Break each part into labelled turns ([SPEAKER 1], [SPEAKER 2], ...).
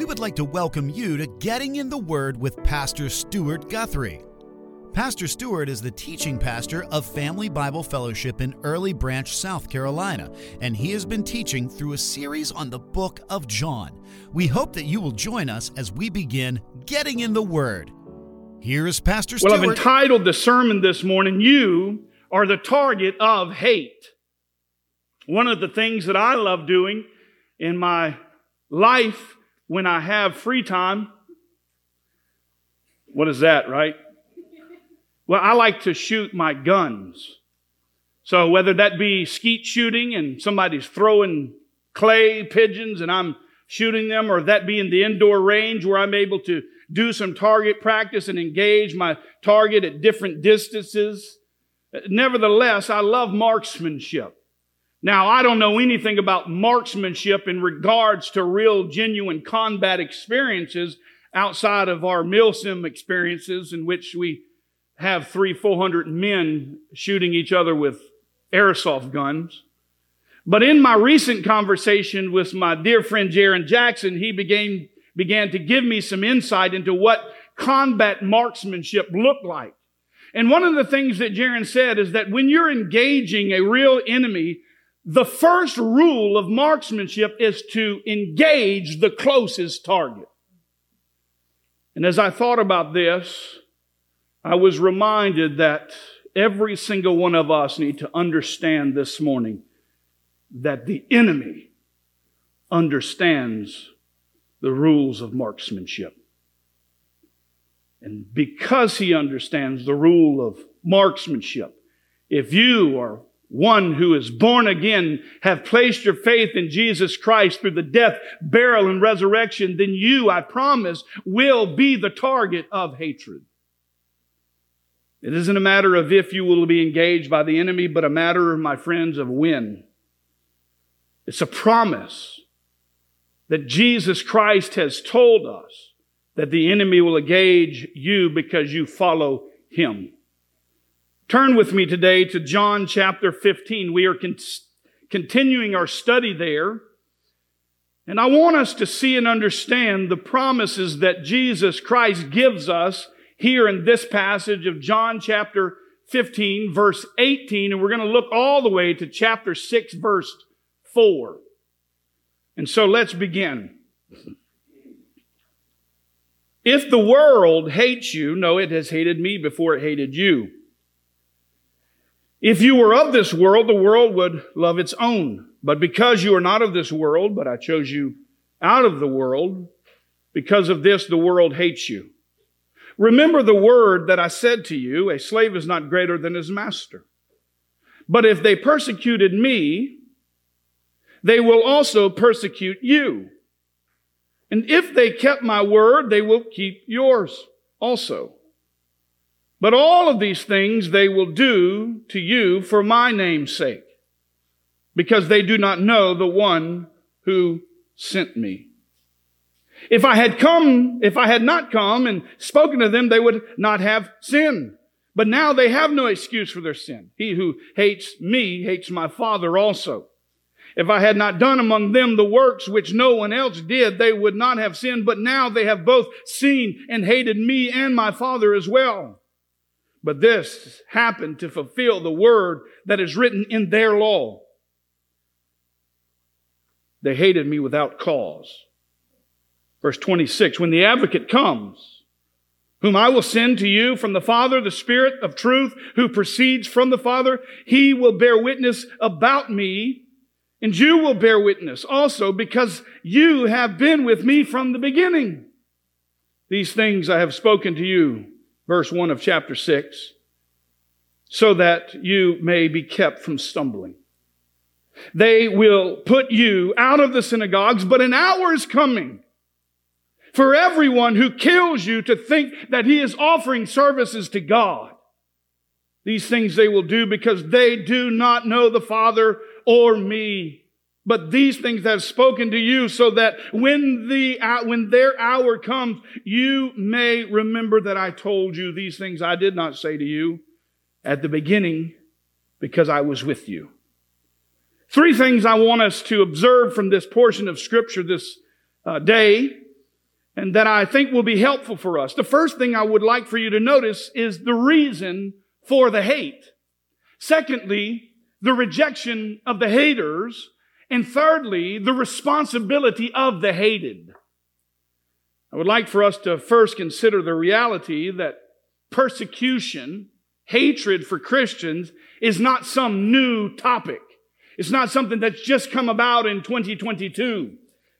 [SPEAKER 1] we would like to welcome you to Getting in the Word with Pastor Stuart Guthrie. Pastor Stuart is the teaching pastor of Family Bible Fellowship in Early Branch, South Carolina, and he has been teaching through a series on the book of John. We hope that you will join us as we begin Getting in the Word. Here is Pastor Stuart.
[SPEAKER 2] Well, I've entitled the sermon this morning, You Are the Target of Hate. One of the things that I love doing in my life when I have free time, what is that, right? Well, I like to shoot my guns. So whether that be skeet shooting and somebody's throwing clay pigeons and I'm shooting them, or that be in the indoor range where I'm able to do some target practice and engage my target at different distances. Nevertheless, I love marksmanship. Now, I don't know anything about marksmanship in regards to real, genuine combat experiences outside of our milsim experiences in which we have three, four hundred men shooting each other with airsoft guns. But in my recent conversation with my dear friend Jaron Jackson, he began, began to give me some insight into what combat marksmanship looked like. And one of the things that Jaron said is that when you're engaging a real enemy, the first rule of marksmanship is to engage the closest target. And as I thought about this, I was reminded that every single one of us need to understand this morning that the enemy understands the rules of marksmanship. And because he understands the rule of marksmanship, if you are one who is born again, have placed your faith in Jesus Christ through the death, burial, and resurrection, then you, I promise, will be the target of hatred. It isn't a matter of if you will be engaged by the enemy, but a matter, of my friends, of when. It's a promise that Jesus Christ has told us that the enemy will engage you because you follow him. Turn with me today to John chapter 15. We are con- continuing our study there. And I want us to see and understand the promises that Jesus Christ gives us here in this passage of John chapter 15, verse 18. And we're going to look all the way to chapter 6, verse 4. And so let's begin. If the world hates you, no, it has hated me before it hated you. If you were of this world, the world would love its own. But because you are not of this world, but I chose you out of the world, because of this, the world hates you. Remember the word that I said to you, a slave is not greater than his master. But if they persecuted me, they will also persecute you. And if they kept my word, they will keep yours also. But all of these things they will do to you for my name's sake, because they do not know the one who sent me. If I had come, if I had not come and spoken to them, they would not have sin. But now they have no excuse for their sin. He who hates me hates my Father also. If I had not done among them the works which no one else did, they would not have sinned. But now they have both seen and hated me and my Father as well. But this happened to fulfill the word that is written in their law. They hated me without cause. Verse 26, when the advocate comes, whom I will send to you from the Father, the Spirit of truth, who proceeds from the Father, he will bear witness about me, and you will bear witness also because you have been with me from the beginning. These things I have spoken to you verse 1 of chapter 6, so that you may be kept from stumbling. They will put you out of the synagogues, but an hour is coming for everyone who kills you to think that he is offering services to God. These things they will do because they do not know the Father or me. But these things I have spoken to you so that when the, when their hour comes, you may remember that I told you these things I did not say to you at the beginning because I was with you. Three things I want us to observe from this portion of scripture this uh, day. and that I think will be helpful for us. The first thing I would like for you to notice is the reason for the hate. Secondly, the rejection of the haters. And thirdly, the responsibility of the hated. I would like for us to first consider the reality that persecution, hatred for Christians is not some new topic. It's not something that's just come about in 2022.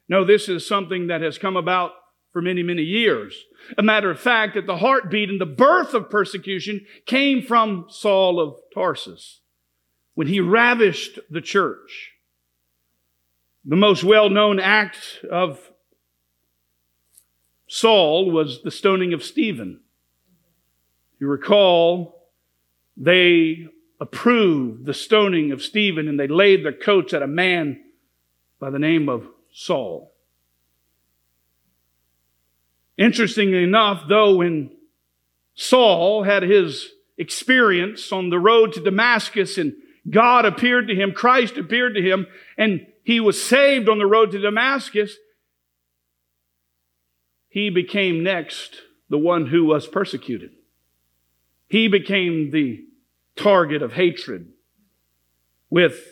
[SPEAKER 2] No, this is something that has come about for many, many years. A matter of fact, that the heartbeat and the birth of persecution came from Saul of Tarsus when he ravished the church. The most well-known act of Saul was the stoning of Stephen. You recall, they approved the stoning of Stephen and they laid their coats at a man by the name of Saul. Interestingly enough, though, when Saul had his experience on the road to Damascus and God appeared to him, Christ appeared to him, and he was saved on the road to Damascus, he became next the one who was persecuted. He became the target of hatred with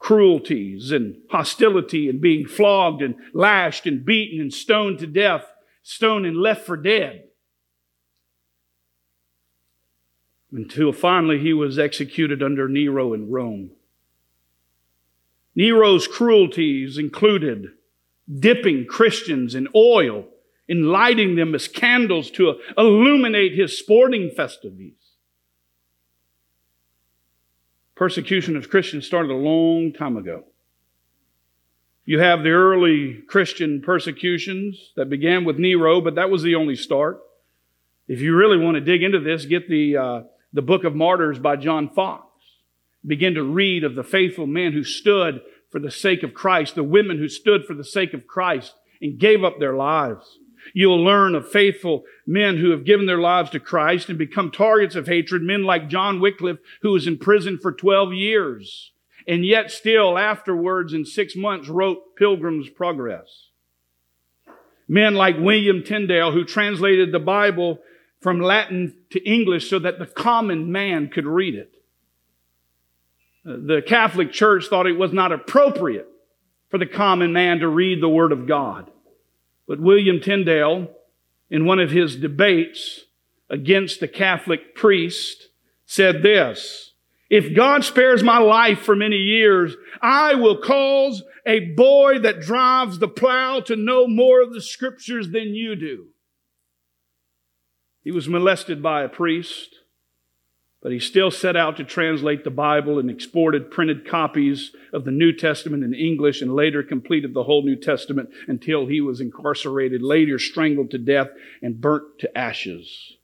[SPEAKER 2] cruelties and hostility and being flogged and lashed and beaten and stoned to death, stoned and left for dead. Until finally he was executed under Nero in Rome. Nero's cruelties included dipping Christians in oil and lighting them as candles to illuminate his sporting festivities. Persecution of Christians started a long time ago. You have the early Christian persecutions that began with Nero, but that was the only start. If you really want to dig into this, get the, uh, the Book of Martyrs by John Foxe. Begin to read of the faithful men who stood for the sake of Christ, the women who stood for the sake of Christ and gave up their lives. You'll learn of faithful men who have given their lives to Christ and become targets of hatred, men like John Wycliffe, who was in prison for 12 years, and yet still afterwards in six months wrote Pilgrim's Progress. Men like William Tyndale, who translated the Bible from Latin to English so that the common man could read it. The Catholic Church thought it was not appropriate for the common man to read the Word of God. But William Tyndale, in one of his debates against the Catholic priest, said this, if God spares my life for many years, I will cause a boy that drives the plow to know more of the scriptures than you do. He was molested by a priest. But he still set out to translate the Bible and exported printed copies of the New Testament in English and later completed the whole New Testament until he was incarcerated, later strangled to death and burnt to ashes.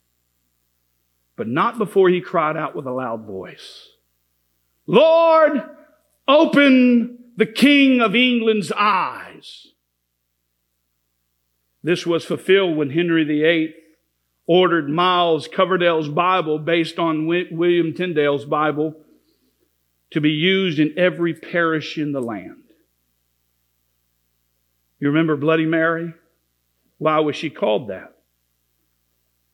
[SPEAKER 2] But not before he cried out with a loud voice, Lord, open the King of England's eyes. This was fulfilled when Henry VIII ordered Miles Coverdale's Bible based on William Tyndale's Bible to be used in every parish in the land. You remember Bloody Mary? Why was she called that?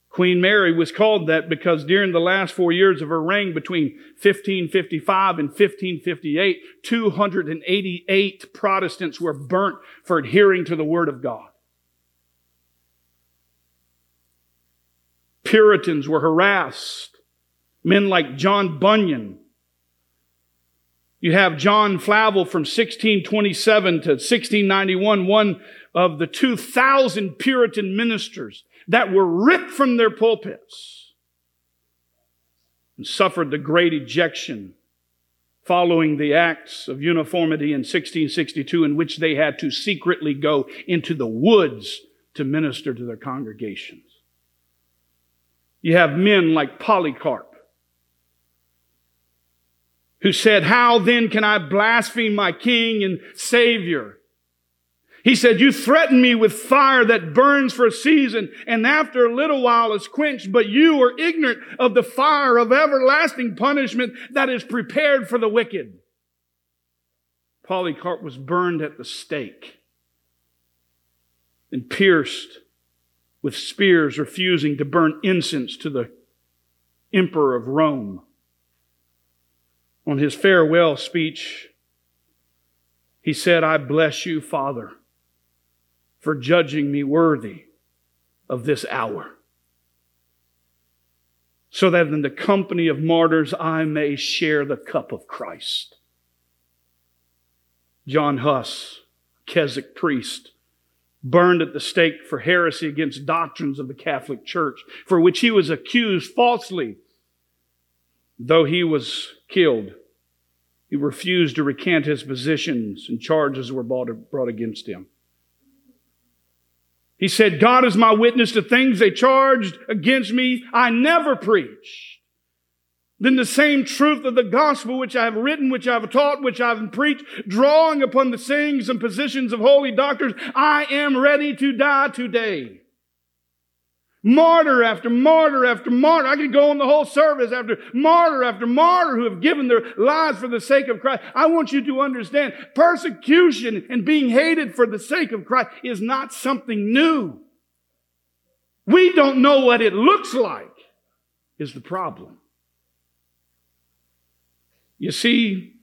[SPEAKER 2] Queen Mary was called that because during the last four years of her reign between 1555 and 1558, 288 Protestants were burnt for adhering to the Word of God. Puritans were harassed. Men like John Bunyan. You have John Flavel from 1627 to 1691, one of the 2,000 Puritan ministers that were ripped from their pulpits and suffered the great ejection following the acts of uniformity in 1662 in which they had to secretly go into the woods to minister to their congregations. You have men like Polycarp who said, How then can I blaspheme my King and Savior? He said, You threaten me with fire that burns for a season and after a little while is quenched, but you are ignorant of the fire of everlasting punishment that is prepared for the wicked. Polycarp was burned at the stake and pierced with spears refusing to burn incense to the emperor of Rome. On his farewell speech, he said, I bless you, Father, for judging me worthy of this hour, so that in the company of martyrs I may share the cup of Christ. John Huss, Keswick priest, burned at the stake for heresy against doctrines of the Catholic Church, for which he was accused falsely. Though he was killed, he refused to recant his positions and charges were brought against him. He said, God is my witness to things they charged against me. I never preached then the same truth of the gospel which I have written, which I have taught, which I have preached, drawing upon the sayings and positions of holy doctors, I am ready to die today. Martyr after martyr after martyr. I could go on the whole service after martyr after martyr who have given their lives for the sake of Christ. I want you to understand persecution and being hated for the sake of Christ is not something new. We don't know what it looks like is the problem. You see,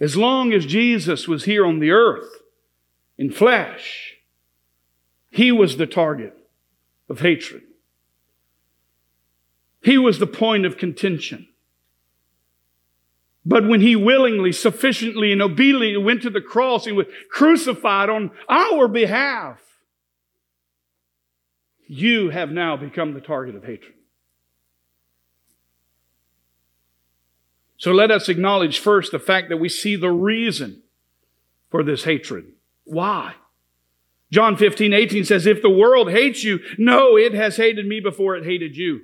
[SPEAKER 2] as long as Jesus was here on the earth in flesh, he was the target of hatred. He was the point of contention. But when he willingly, sufficiently, and obediently went to the cross and was crucified on our behalf, you have now become the target of hatred. So let us acknowledge first the fact that we see the reason for this hatred. Why? John 15, 18 says, If the world hates you, no, it has hated me before it hated you.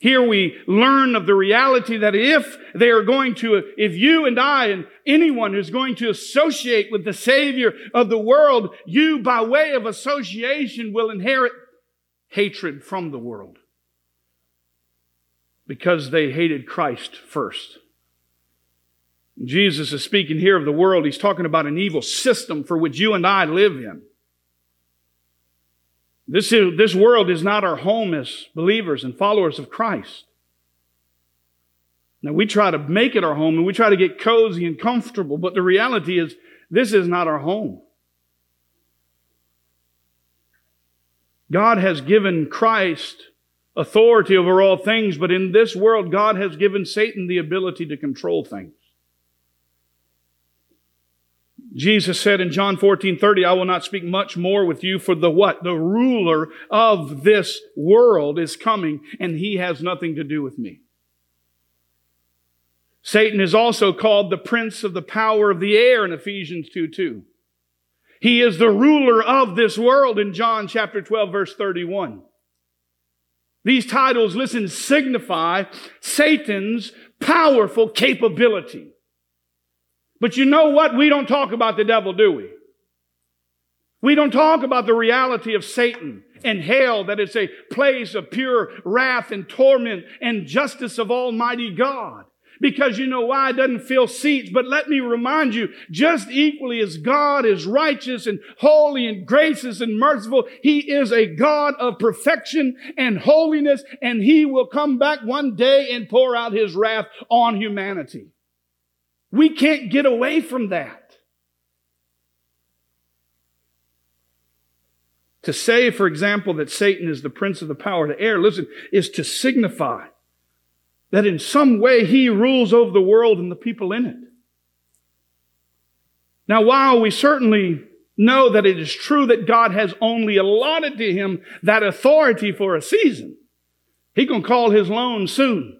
[SPEAKER 2] Here we learn of the reality that if they are going to, if you and I and anyone who's going to associate with the Savior of the world, you by way of association will inherit hatred from the world because they hated Christ first. Jesus is speaking here of the world. He's talking about an evil system for which you and I live in. This, is, this world is not our home as believers and followers of Christ. Now, we try to make it our home and we try to get cozy and comfortable, but the reality is, this is not our home. God has given Christ authority over all things, but in this world, God has given Satan the ability to control things. Jesus said in John 14, 30, I will not speak much more with you for the what? The ruler of this world is coming and he has nothing to do with me. Satan is also called the prince of the power of the air in Ephesians 2, 2. He is the ruler of this world in John chapter 12 verse 31. These titles, listen, signify Satan's powerful capability. But you know what? We don't talk about the devil, do we? We don't talk about the reality of Satan and hell, that it's a place of pure wrath and torment and justice of Almighty God because you know why it doesn't fill seats. But let me remind you, just equally as God is righteous and holy and gracious and merciful, He is a God of perfection and holiness, and He will come back one day and pour out His wrath on humanity. We can't get away from that. To say, for example, that Satan is the prince of the power the air, listen, is to signify that in some way he rules over the world and the people in it. Now, while we certainly know that it is true that God has only allotted to him that authority for a season, he can call his loan soon.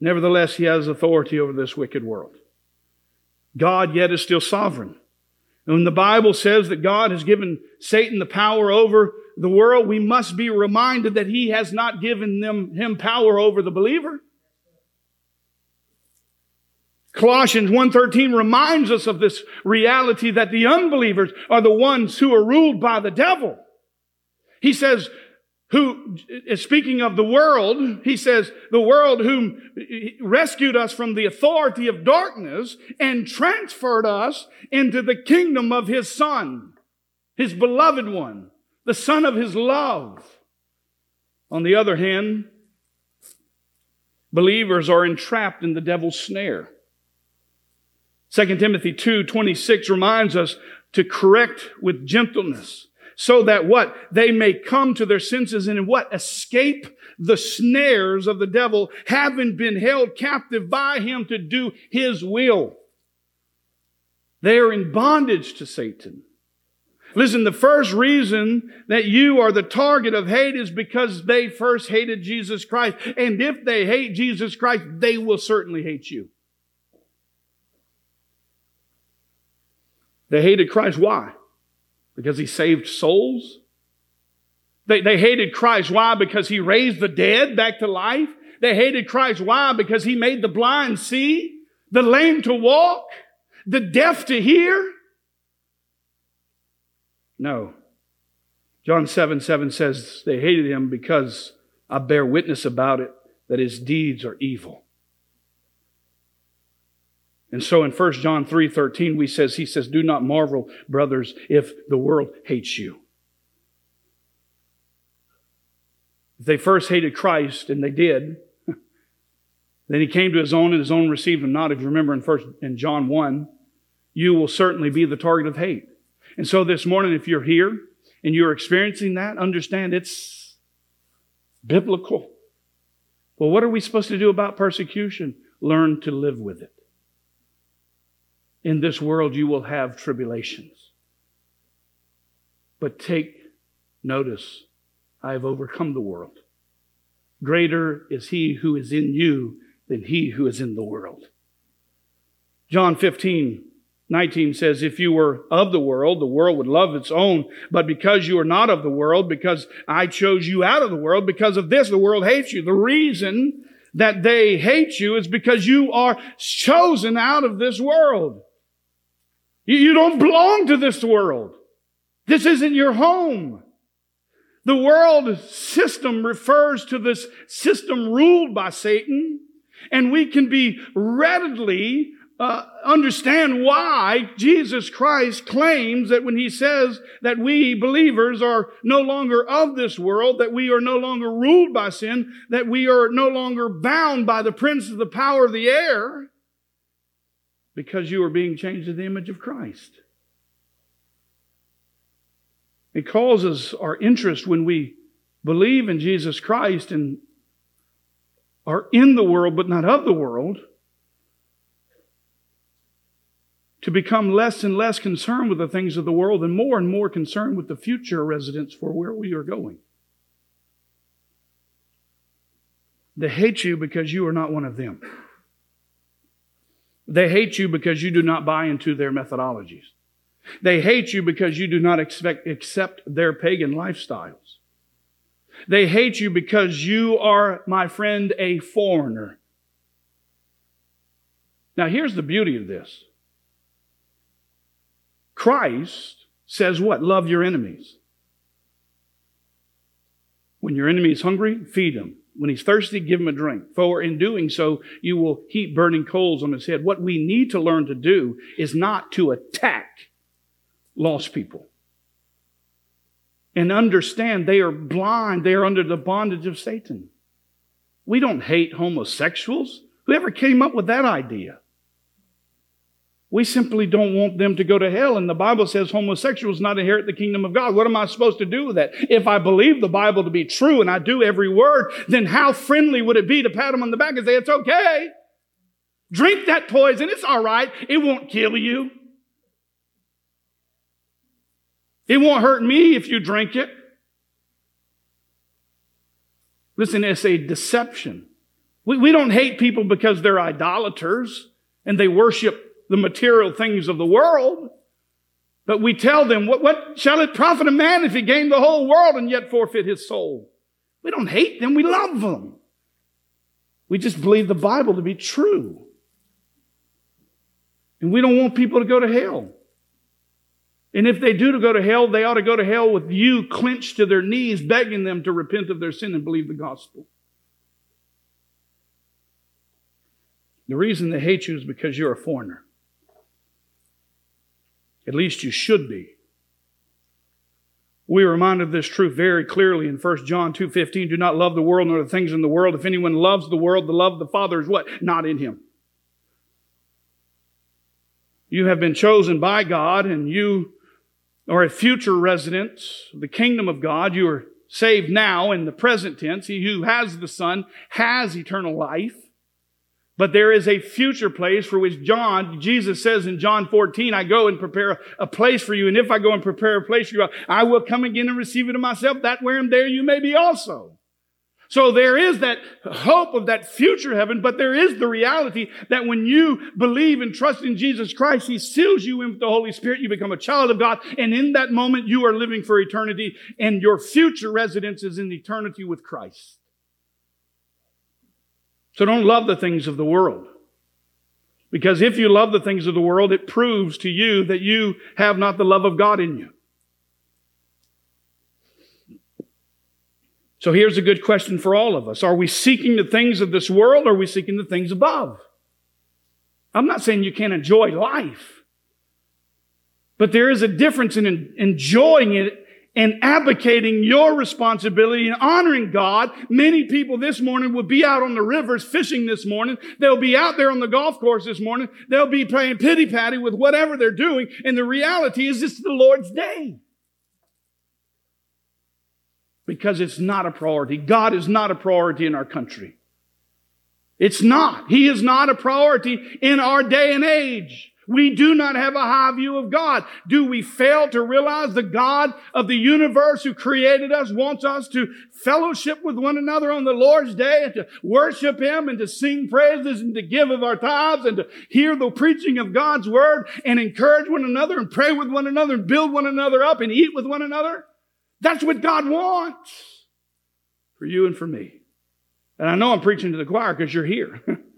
[SPEAKER 2] Nevertheless, he has authority over this wicked world. God yet is still sovereign. And when the Bible says that God has given Satan the power over the world, we must be reminded that he has not given them, him power over the believer. Colossians 1:13 reminds us of this reality that the unbelievers are the ones who are ruled by the devil. He says, who, speaking of the world, he says, the world whom rescued us from the authority of darkness and transferred us into the kingdom of his son his beloved one, the son of his love. On the other hand, believers are entrapped in the devil's snare. 2 Timothy 2 26 reminds us to correct with gentleness so that what? They may come to their senses and what? Escape the snares of the devil, having been held captive by him to do his will. They are in bondage to Satan. Listen, the first reason that you are the target of hate is because they first hated Jesus Christ. And if they hate Jesus Christ, they will certainly hate you. They hated Christ. Why? Because he saved souls? They, they hated Christ. Why? Because he raised the dead back to life. They hated Christ. Why? Because he made the blind see, the lame to walk, the deaf to hear. No. John 7 7 says they hated him because I bear witness about it that his deeds are evil. And so in 1 John 3 13, we says, he says, Do not marvel, brothers, if the world hates you. If they first hated Christ, and they did, then he came to his own, and his own received him not. If you remember in first in John 1, you will certainly be the target of hate. And so this morning, if you're here and you're experiencing that, understand it's biblical. Well, what are we supposed to do about persecution? Learn to live with it. In this world, you will have tribulations. But take notice I have overcome the world. Greater is he who is in you than he who is in the world. John 15, 19 says, If you were of the world, the world would love its own. But because you are not of the world, because I chose you out of the world, because of this, the world hates you. The reason that they hate you is because you are chosen out of this world. You, don't belong to this world. This isn't your home. The world system refers to this system ruled by Satan, and we can be readily uh, understand why Jesus Christ claims that when he says that we believers are no longer of this world, that we are no longer ruled by sin, that we are no longer bound by the prince of the power of the air, because you are being changed to the image of Christ. It causes our interest when we believe in Jesus Christ and are in the world but not of the world to become less and less concerned with the things of the world and more and more concerned with the future residence for where we are going. They hate you because you are not one of them. They hate you because you do not buy into their methodologies. They hate you because you do not expect, accept their pagan lifestyles. They hate you because you are, my friend, a foreigner. Now, here's the beauty of this Christ says what? Love your enemies. When your enemy is hungry, feed him. When he's thirsty, give him a drink. For in doing so, you will heap burning coals on his head. What we need to learn to do is not to attack lost people and understand they are blind, they are under the bondage of Satan. We don't hate homosexuals. Whoever came up with that idea? We simply don't want them to go to hell. And the Bible says homosexuals not inherit the kingdom of God. What am I supposed to do with that? If I believe the Bible to be true and I do every word, then how friendly would it be to pat them on the back and say, it's okay. Drink that poison. It's all right. It won't kill you. It won't hurt me if you drink it. Listen, it's a deception. We, we don't hate people because they're idolaters and they worship the material things of the world. But we tell them, what, what shall it profit a man if he gain the whole world and yet forfeit his soul? We don't hate them, we love them. We just believe the Bible to be true. And we don't want people to go to hell. And if they do to go to hell, they ought to go to hell with you clenched to their knees, begging them to repent of their sin and believe the gospel. The reason they hate you is because you're a foreigner. At least you should be. We are reminded of this truth very clearly in 1 John 2.15. Do not love the world nor the things in the world. If anyone loves the world, the love of the Father is what? Not in him. You have been chosen by God and you are a future resident of the kingdom of God. You are saved now in the present tense. He who has the Son has eternal life. But there is a future place for which John, Jesus says in John 14, I go and prepare a place for you. And if I go and prepare a place for you, I will come again and receive it to myself, that where I'm there you may be also. So there is that hope of that future heaven, but there is the reality that when you believe and trust in Jesus Christ, He seals you in with the Holy Spirit. You become a child of God. And in that moment, you are living for eternity and your future residence is in eternity with Christ. So don't love the things of the world. Because if you love the things of the world, it proves to you that you have not the love of God in you. So here's a good question for all of us. Are we seeking the things of this world or are we seeking the things above? I'm not saying you can't enjoy life, but there is a difference in enjoying it and advocating your responsibility and honoring God. Many people this morning will be out on the rivers fishing this morning. They'll be out there on the golf course this morning. They'll be playing pity patty with whatever they're doing. And the reality is is the Lord's day. Because it's not a priority. God is not a priority in our country. It's not. He is not a priority in our day and age. We do not have a high view of God. Do we fail to realize the God of the universe who created us wants us to fellowship with one another on the Lord's day and to worship Him and to sing praises and to give of our tithes and to hear the preaching of God's word and encourage one another and pray with one another and build one another up and eat with one another? That's what God wants for you and for me. And I know I'm preaching to the choir because you're here.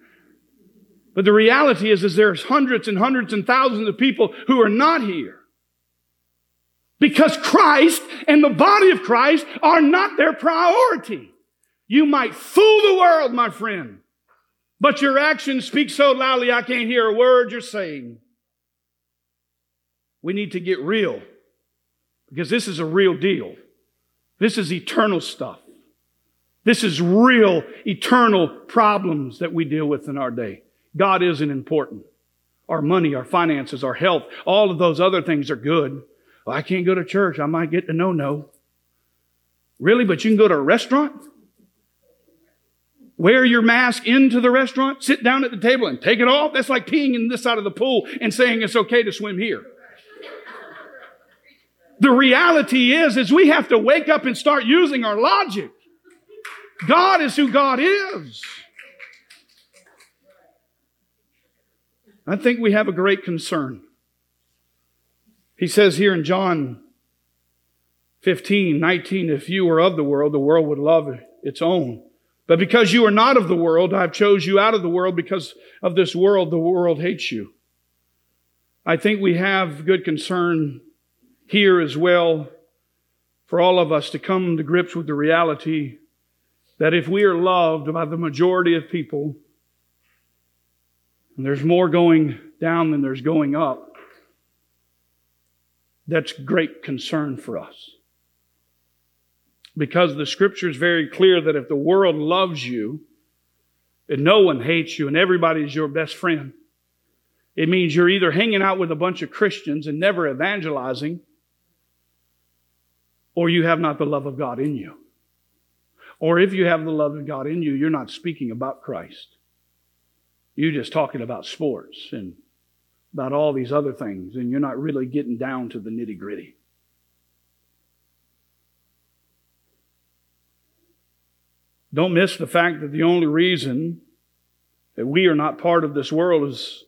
[SPEAKER 2] But the reality is, is there's hundreds and hundreds and thousands of people who are not here. Because Christ and the body of Christ are not their priority. You might fool the world, my friend, but your actions speak so loudly I can't hear a word you're saying. We need to get real because this is a real deal. This is eternal stuff. This is real, eternal problems that we deal with in our day. God isn't important. Our money, our finances, our health, all of those other things are good. Well, I can't go to church. I might get to no no. Really? But you can go to a restaurant? Wear your mask into the restaurant, sit down at the table and take it off. That's like peeing in this side of the pool and saying it's okay to swim here. The reality is, is we have to wake up and start using our logic. God is who God is. I think we have a great concern. He says here in John 15, 19, if you were of the world, the world would love its own. But because you are not of the world, I've chose you out of the world because of this world, the world hates you. I think we have good concern here as well for all of us to come to grips with the reality that if we are loved by the majority of people, and there's more going down than there's going up, that's great concern for us. Because the scripture is very clear that if the world loves you, and no one hates you, and everybody's your best friend, it means you're either hanging out with a bunch of Christians and never evangelizing, or you have not the love of God in you. Or if you have the love of God in you, you're not speaking about Christ. You're just talking about sports and about all these other things, and you're not really getting down to the nitty gritty. Don't miss the fact that the only reason that we are not part of this world is,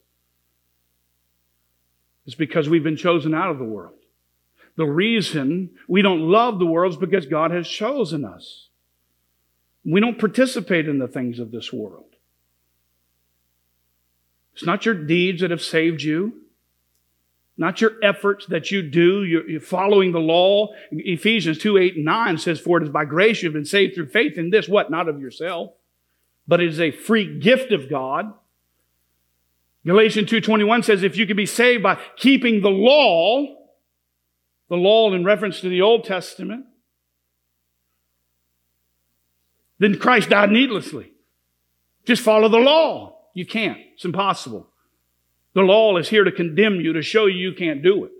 [SPEAKER 2] is because we've been chosen out of the world. The reason we don't love the world is because God has chosen us. We don't participate in the things of this world. It's not your deeds that have saved you, not your efforts that you do. You're, following the law. Ephesians 2 8 and 9 says, For it is by grace you've been saved through faith in this, what? Not of yourself, but it is a free gift of God. Galatians 2:21 says if you can be saved by keeping the law, the law in reference to the Old Testament, then Christ died needlessly. Just follow the law. You can't. It's impossible. The law is here to condemn you, to show you you can't do it.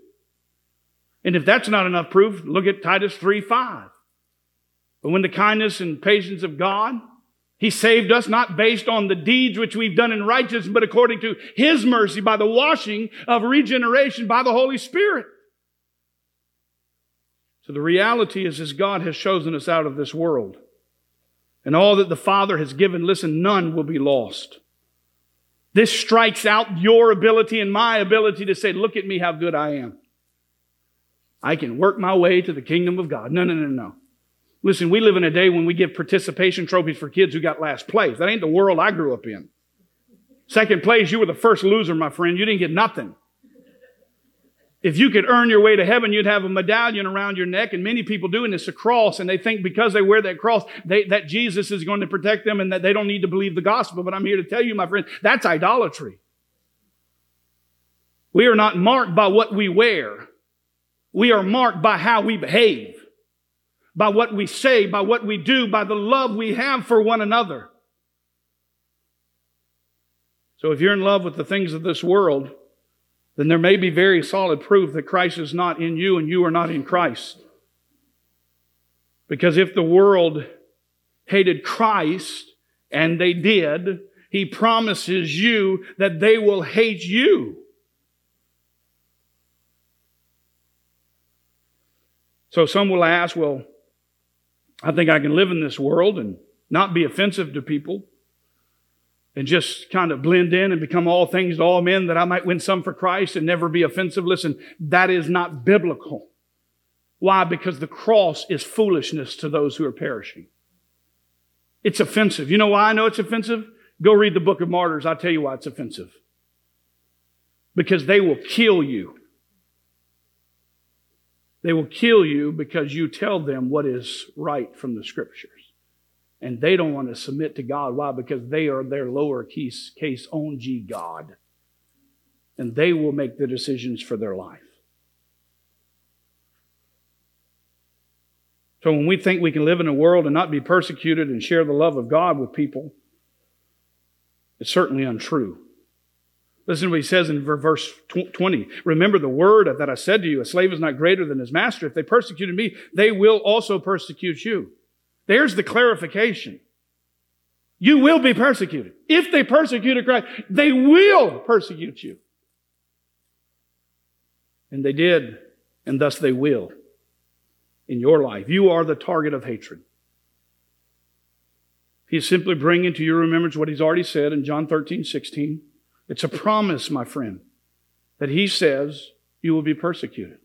[SPEAKER 2] And if that's not enough proof, look at Titus 3 5. But when the kindness and patience of God, He saved us not based on the deeds which we've done in righteousness, but according to His mercy by the washing of regeneration by the Holy Spirit. So the reality is, as God has chosen us out of this world, and all that the Father has given, listen, none will be lost. This strikes out your ability and my ability to say, look at me, how good I am. I can work my way to the kingdom of God. No, no, no, no. Listen, we live in a day when we give participation trophies for kids who got last place. That ain't the world I grew up in. Second place, you were the first loser, my friend. You didn't get nothing. If you could earn your way to heaven, you'd have a medallion around your neck, and many people do, and it's a cross, and they think because they wear that cross, they, that Jesus is going to protect them and that they don't need to believe the gospel. But I'm here to tell you, my friend, that's idolatry. We are not marked by what we wear. We are marked by how we behave, by what we say, by what we do, by the love we have for one another. So if you're in love with the things of this world, then there may be very solid proof that Christ is not in you and you are not in Christ. Because if the world hated Christ, and they did, he promises you that they will hate you. So some will ask, well, I think I can live in this world and not be offensive to people and just kind of blend in and become all things to all men that I might win some for Christ and never be offensive. Listen, that is not biblical. Why? Because the cross is foolishness to those who are perishing. It's offensive. You know why I know it's offensive? Go read the book of martyrs. I'll tell you why it's offensive. Because they will kill you. They will kill you because you tell them what is right from the scriptures. And they don't want to submit to God. Why? Because they are their lowercase case own G God. And they will make the decisions for their life. So when we think we can live in a world and not be persecuted and share the love of God with people, it's certainly untrue. Listen to what he says in verse 20. Remember the word that I said to you, a slave is not greater than his master. If they persecuted me, they will also persecute you. There's the clarification. You will be persecuted. If they persecuted Christ, they will persecute you. And they did, and thus they will in your life. You are the target of hatred. He's simply bringing to your remembrance what he's already said in John 13, 16. It's a promise, my friend, that he says you will be persecuted.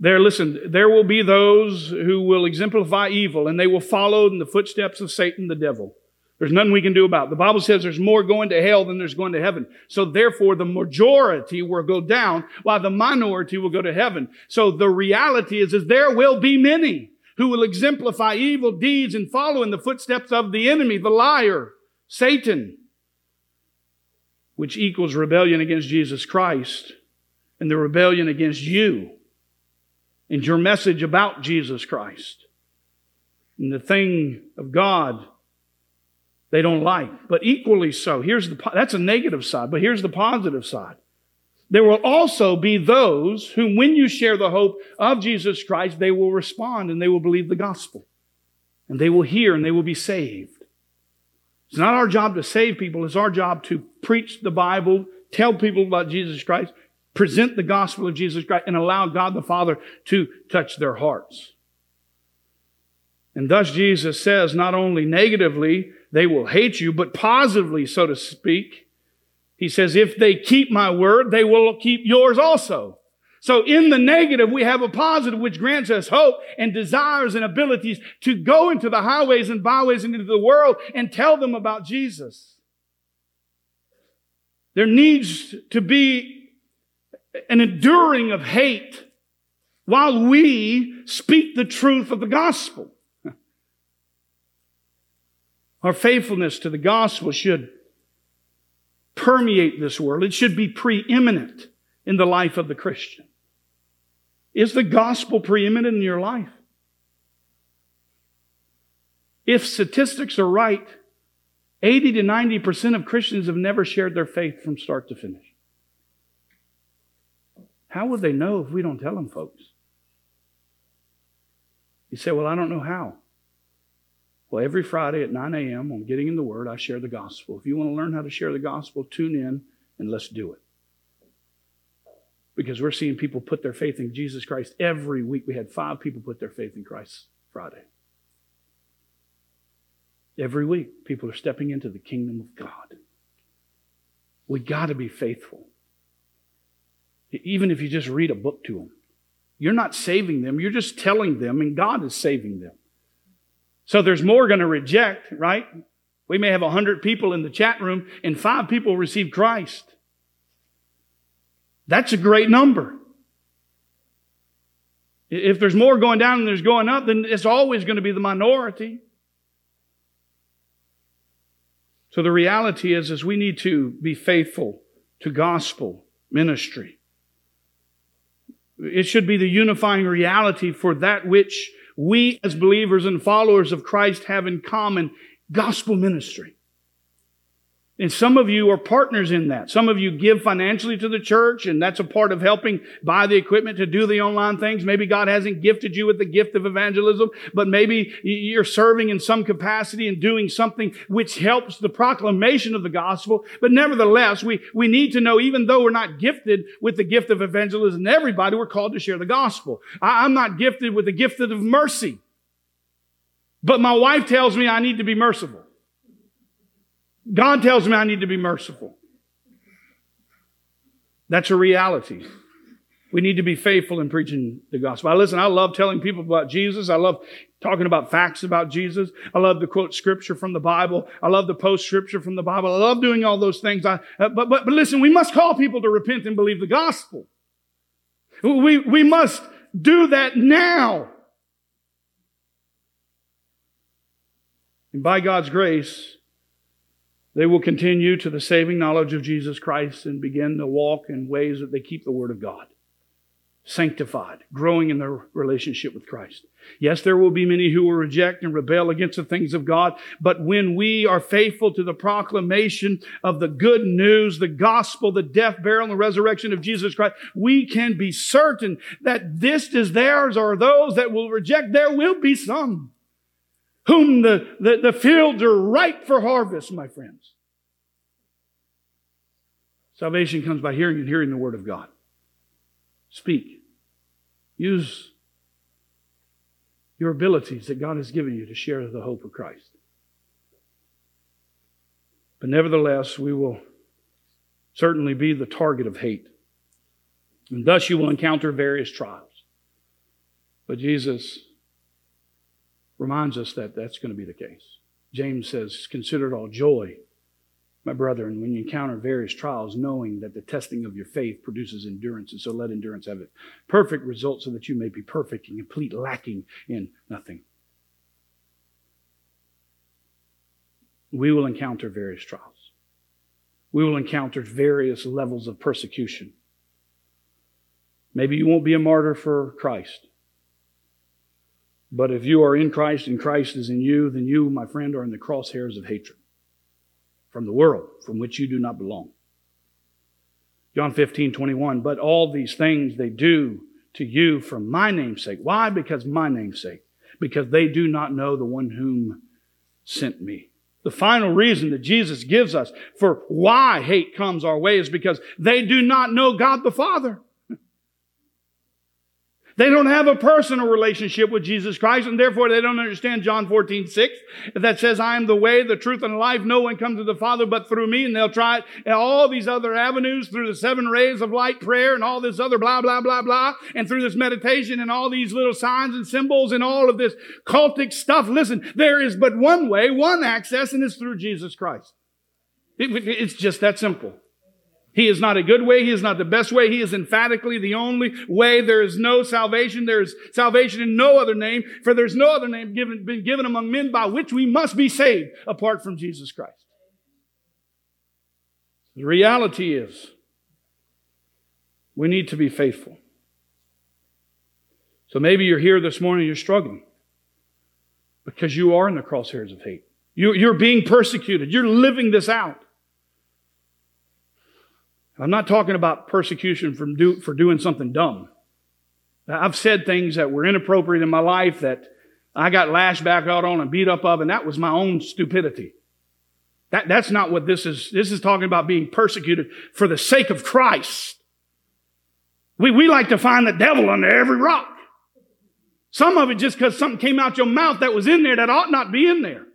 [SPEAKER 2] There, listen, there will be those who will exemplify evil and they will follow in the footsteps of Satan the devil. There's nothing we can do about it. The Bible says there's more going to hell than there's going to heaven. So therefore the majority will go down while the minority will go to heaven. So the reality is, is there will be many who will exemplify evil deeds and follow in the footsteps of the enemy, the liar, Satan, which equals rebellion against Jesus Christ and the rebellion against you and your message about Jesus Christ and the thing of God they don't like. But equally so, here's the, that's a negative side, but here's the positive side. There will also be those whom when you share the hope of Jesus Christ, they will respond and they will believe the gospel. And they will hear and they will be saved. It's not our job to save people. It's our job to preach the Bible, tell people about Jesus Christ, present the gospel of Jesus Christ and allow God the Father to touch their hearts. And thus Jesus says not only negatively they will hate you, but positively, so to speak, he says, if they keep my word, they will keep yours also. So in the negative, we have a positive which grants us hope and desires and abilities to go into the highways and byways and into the world and tell them about Jesus. There needs to be an enduring of hate while we speak the truth of the gospel. Our faithfulness to the gospel should permeate this world. It should be preeminent in the life of the Christian. Is the gospel preeminent in your life? If statistics are right, 80 to 90% of Christians have never shared their faith from start to finish. How would they know if we don't tell them, folks? You say, Well, I don't know how. Well, every Friday at 9 a.m. on Getting in the Word, I share the gospel. If you want to learn how to share the gospel, tune in and let's do it. Because we're seeing people put their faith in Jesus Christ every week. We had five people put their faith in Christ Friday. Every week, people are stepping into the kingdom of God. We got to be faithful. Even if you just read a book to them, you're not saving them, you're just telling them, and God is saving them. So there's more going to reject, right? We may have 100 people in the chat room, and five people receive Christ. That's a great number. If there's more going down than there's going up, then it's always going to be the minority. So the reality is, is we need to be faithful to gospel ministry. It should be the unifying reality for that which we as believers and followers of Christ have in common gospel ministry. And some of you are partners in that. Some of you give financially to the church, and that's a part of helping buy the equipment to do the online things. Maybe God hasn't gifted you with the gift of evangelism, but maybe you're serving in some capacity and doing something which helps the proclamation of the gospel. But nevertheless, we, we need to know, even though we're not gifted with the gift of evangelism, everybody, we're called to share the gospel. I, I'm not gifted with the gift of mercy. But my wife tells me I need to be merciful. God tells me I need to be merciful. That's a reality. We need to be faithful in preaching the gospel. I listen, I love telling people about Jesus. I love talking about facts about Jesus. I love to quote scripture from the Bible. I love to post scripture from the Bible. I love doing all those things. I, uh, but, but, but listen, we must call people to repent and believe the gospel. We, we must do that now. And by God's grace, they will continue to the saving knowledge of Jesus Christ and begin to walk in ways that they keep the Word of God. Sanctified, growing in their relationship with Christ. Yes, there will be many who will reject and rebel against the things of God, but when we are faithful to the proclamation of the good news, the gospel, the death, burial, and the resurrection of Jesus Christ, we can be certain that this is theirs or those that will reject. There will be some whom the, the, the fields are ripe for harvest, my friends. Salvation comes by hearing and hearing the Word of God. Speak. Use your abilities that God has given you to share the hope of Christ. But nevertheless, we will certainly be the target of hate. And thus you will encounter various trials. But Jesus reminds us that that's going to be the case. James says, Consider it all joy, my brethren, when you encounter various trials, knowing that the testing of your faith produces endurance. And so let endurance have it perfect result so that you may be perfect and complete, lacking in nothing. We will encounter various trials. We will encounter various levels of persecution. Maybe you won't be a martyr for Christ. But if you are in Christ and Christ is in you, then you, my friend, are in the crosshairs of hatred from the world from which you do not belong. John 15, 21. But all these things they do to you for my name's sake. Why? Because my name's sake. Because they do not know the one whom sent me. The final reason that Jesus gives us for why hate comes our way is because they do not know God the Father. They don't have a personal relationship with Jesus Christ, and therefore they don't understand John 14, 6, that says, I am the way, the truth, and life. No one comes to the Father but through me. And they'll try it all these other avenues through the seven rays of light prayer and all this other blah, blah, blah, blah, and through this meditation and all these little signs and symbols and all of this cultic stuff. Listen, there is but one way, one access, and it's through Jesus Christ. It, it's just that simple. He is not a good way. He is not the best way. He is emphatically the only way. There is no salvation. There is salvation in no other name, for there's no other name given, been given among men by which we must be saved apart from Jesus Christ. The reality is we need to be faithful. So maybe you're here this morning, you're struggling because you are in the crosshairs of hate. You're being persecuted. You're living this out. I'm not talking about persecution from do, for doing something dumb. I've said things that were inappropriate in my life that I got lashed back out on and beat up of, and that was my own stupidity. That, that's not what this is. This is talking about being persecuted for the sake of Christ. We, we like to find the devil under every rock. Some of it just because something came out your mouth that was in there that ought not be in there.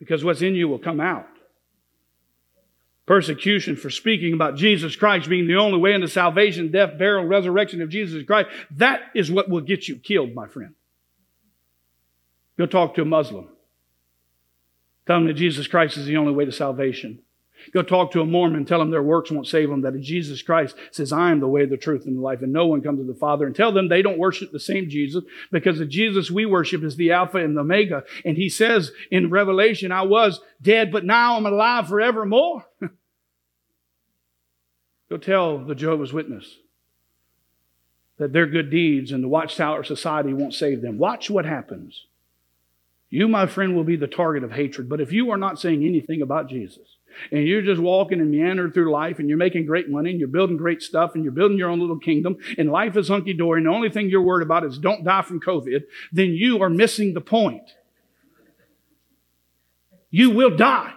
[SPEAKER 2] Because what's in you will come out. Persecution for speaking about Jesus Christ being the only way into salvation, death, burial, resurrection of Jesus Christ. That is what will get you killed, my friend. Go talk to a Muslim. Tell them that Jesus Christ is the only way to salvation. Go talk to a Mormon, tell them their works won't save them, that Jesus Christ says, I am the way, the truth, and the life, and no one comes to the Father. And tell them they don't worship the same Jesus because the Jesus we worship is the Alpha and the Omega. And he says in Revelation, I was dead, but now I'm alive forevermore. Go tell the Jehovah's Witness that their good deeds and the Watchtower Society won't save them. Watch what happens. You, my friend, will be the target of hatred. But if you are not saying anything about Jesus, and you're just walking and meandering through life and you're making great money and you're building great stuff and you're building your own little kingdom and life is hunky dory and the only thing you're worried about is don't die from COVID, then you are missing the point. You will die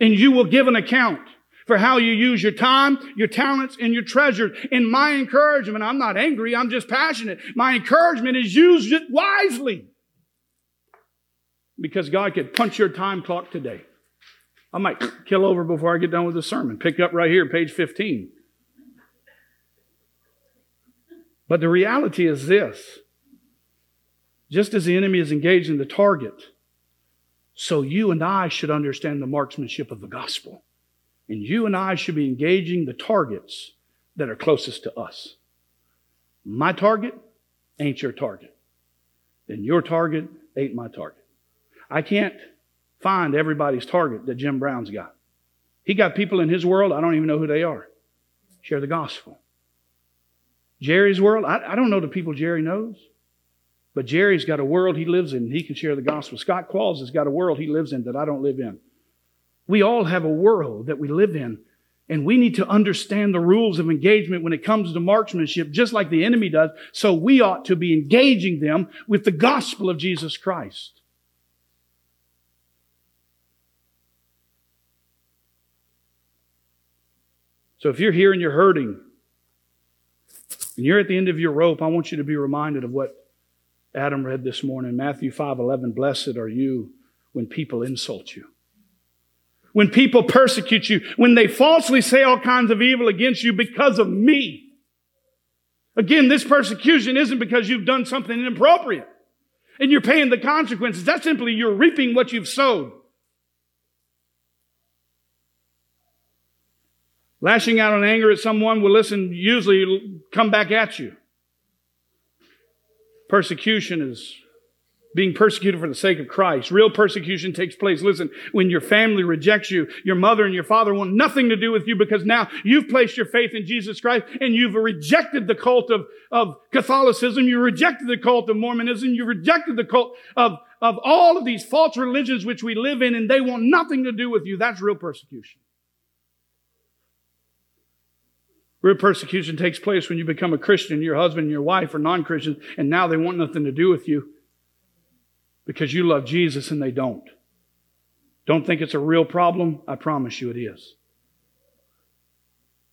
[SPEAKER 2] and you will give an account for how you use your time, your talents, and your treasures. And my encouragement, I'm not angry, I'm just passionate. My encouragement is use it wisely. Because God could punch your time clock today. I might kill over before I get done with the sermon. Pick up right here, page 15. But the reality is this just as the enemy is engaged in the target, so you and I should understand the marksmanship of the gospel. And you and I should be engaging the targets that are closest to us. My target ain't your target. And your target ain't my target. I can't find everybody's target that Jim Brown's got. He got people in his world, I don't even know who they are. Share the gospel. Jerry's world, I, I don't know the people Jerry knows. But Jerry's got a world he lives in. He can share the gospel. Scott Qualls has got a world he lives in that I don't live in. We all have a world that we live in. And we need to understand the rules of engagement when it comes to marksmanship, just like the enemy does. So we ought to be engaging them with the gospel of Jesus Christ. So if you're here and you're hurting, and you're at the end of your rope, I want you to be reminded of what Adam read this morning, Matthew 5 11. Blessed are you when people insult you, when people persecute you, when they falsely say all kinds of evil against you because of me. Again, this persecution isn't because you've done something inappropriate and you're paying the consequences. That's simply you're reaping what you've sowed. Lashing out in anger at someone will listen, usually come back at you. Persecution is being persecuted for the sake of Christ. Real persecution takes place. Listen, when your family rejects you, your mother and your father want nothing to do with you because now you've placed your faith in Jesus Christ and you've rejected the cult of, of Catholicism. You rejected the cult of Mormonism. You rejected the cult of, of all of these false religions which we live in and they want nothing to do with you. That's real persecution. Real persecution takes place when you become a Christian, your husband and your wife are non Christians, and now they want nothing to do with you because you love Jesus and they don't. Don't think it's a real problem? I promise you it is.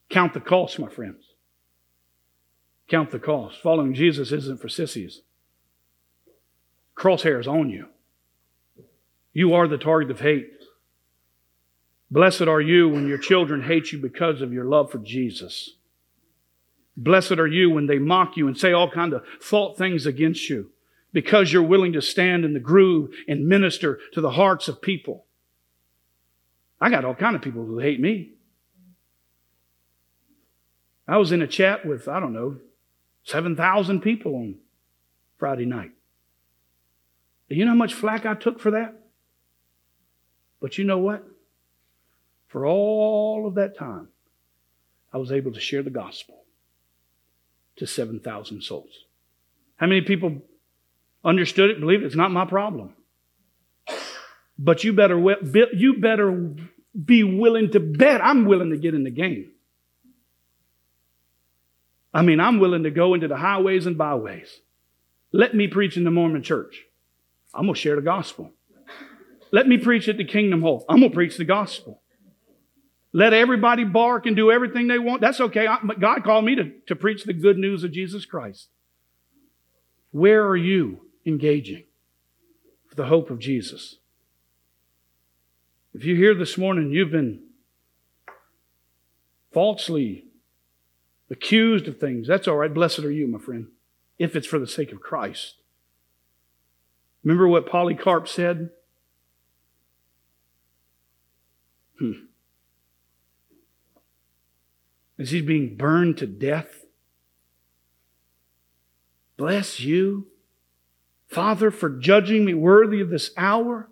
[SPEAKER 2] Count the cost, my friends. Count the cost. Following Jesus isn't for sissies. Crosshairs on you. You are the target of hate. Blessed are you when your children hate you because of your love for Jesus. Blessed are you when they mock you and say all kind of fault things against you because you're willing to stand in the groove and minister to the hearts of people. I got all kind of people who hate me. I was in a chat with, I don't know, 7,000 people on Friday night. Do you know how much flack I took for that? But you know what? For all of that time, I was able to share the gospel. To 7,000 souls. How many people understood it, believed it? It's not my problem. But you better, you better be willing to bet I'm willing to get in the game. I mean, I'm willing to go into the highways and byways. Let me preach in the Mormon church. I'm going to share the gospel. Let me preach at the Kingdom Hall. I'm going to preach the gospel. Let everybody bark and do everything they want. That's okay. But God called me to, to preach the good news of Jesus Christ. Where are you engaging for the hope of Jesus? If you're here this morning, you've been falsely accused of things, that's all right. Blessed are you, my friend, if it's for the sake of Christ. Remember what Polycarp said? Hmm. As he's being burned to death. Bless you, Father, for judging me worthy of this hour.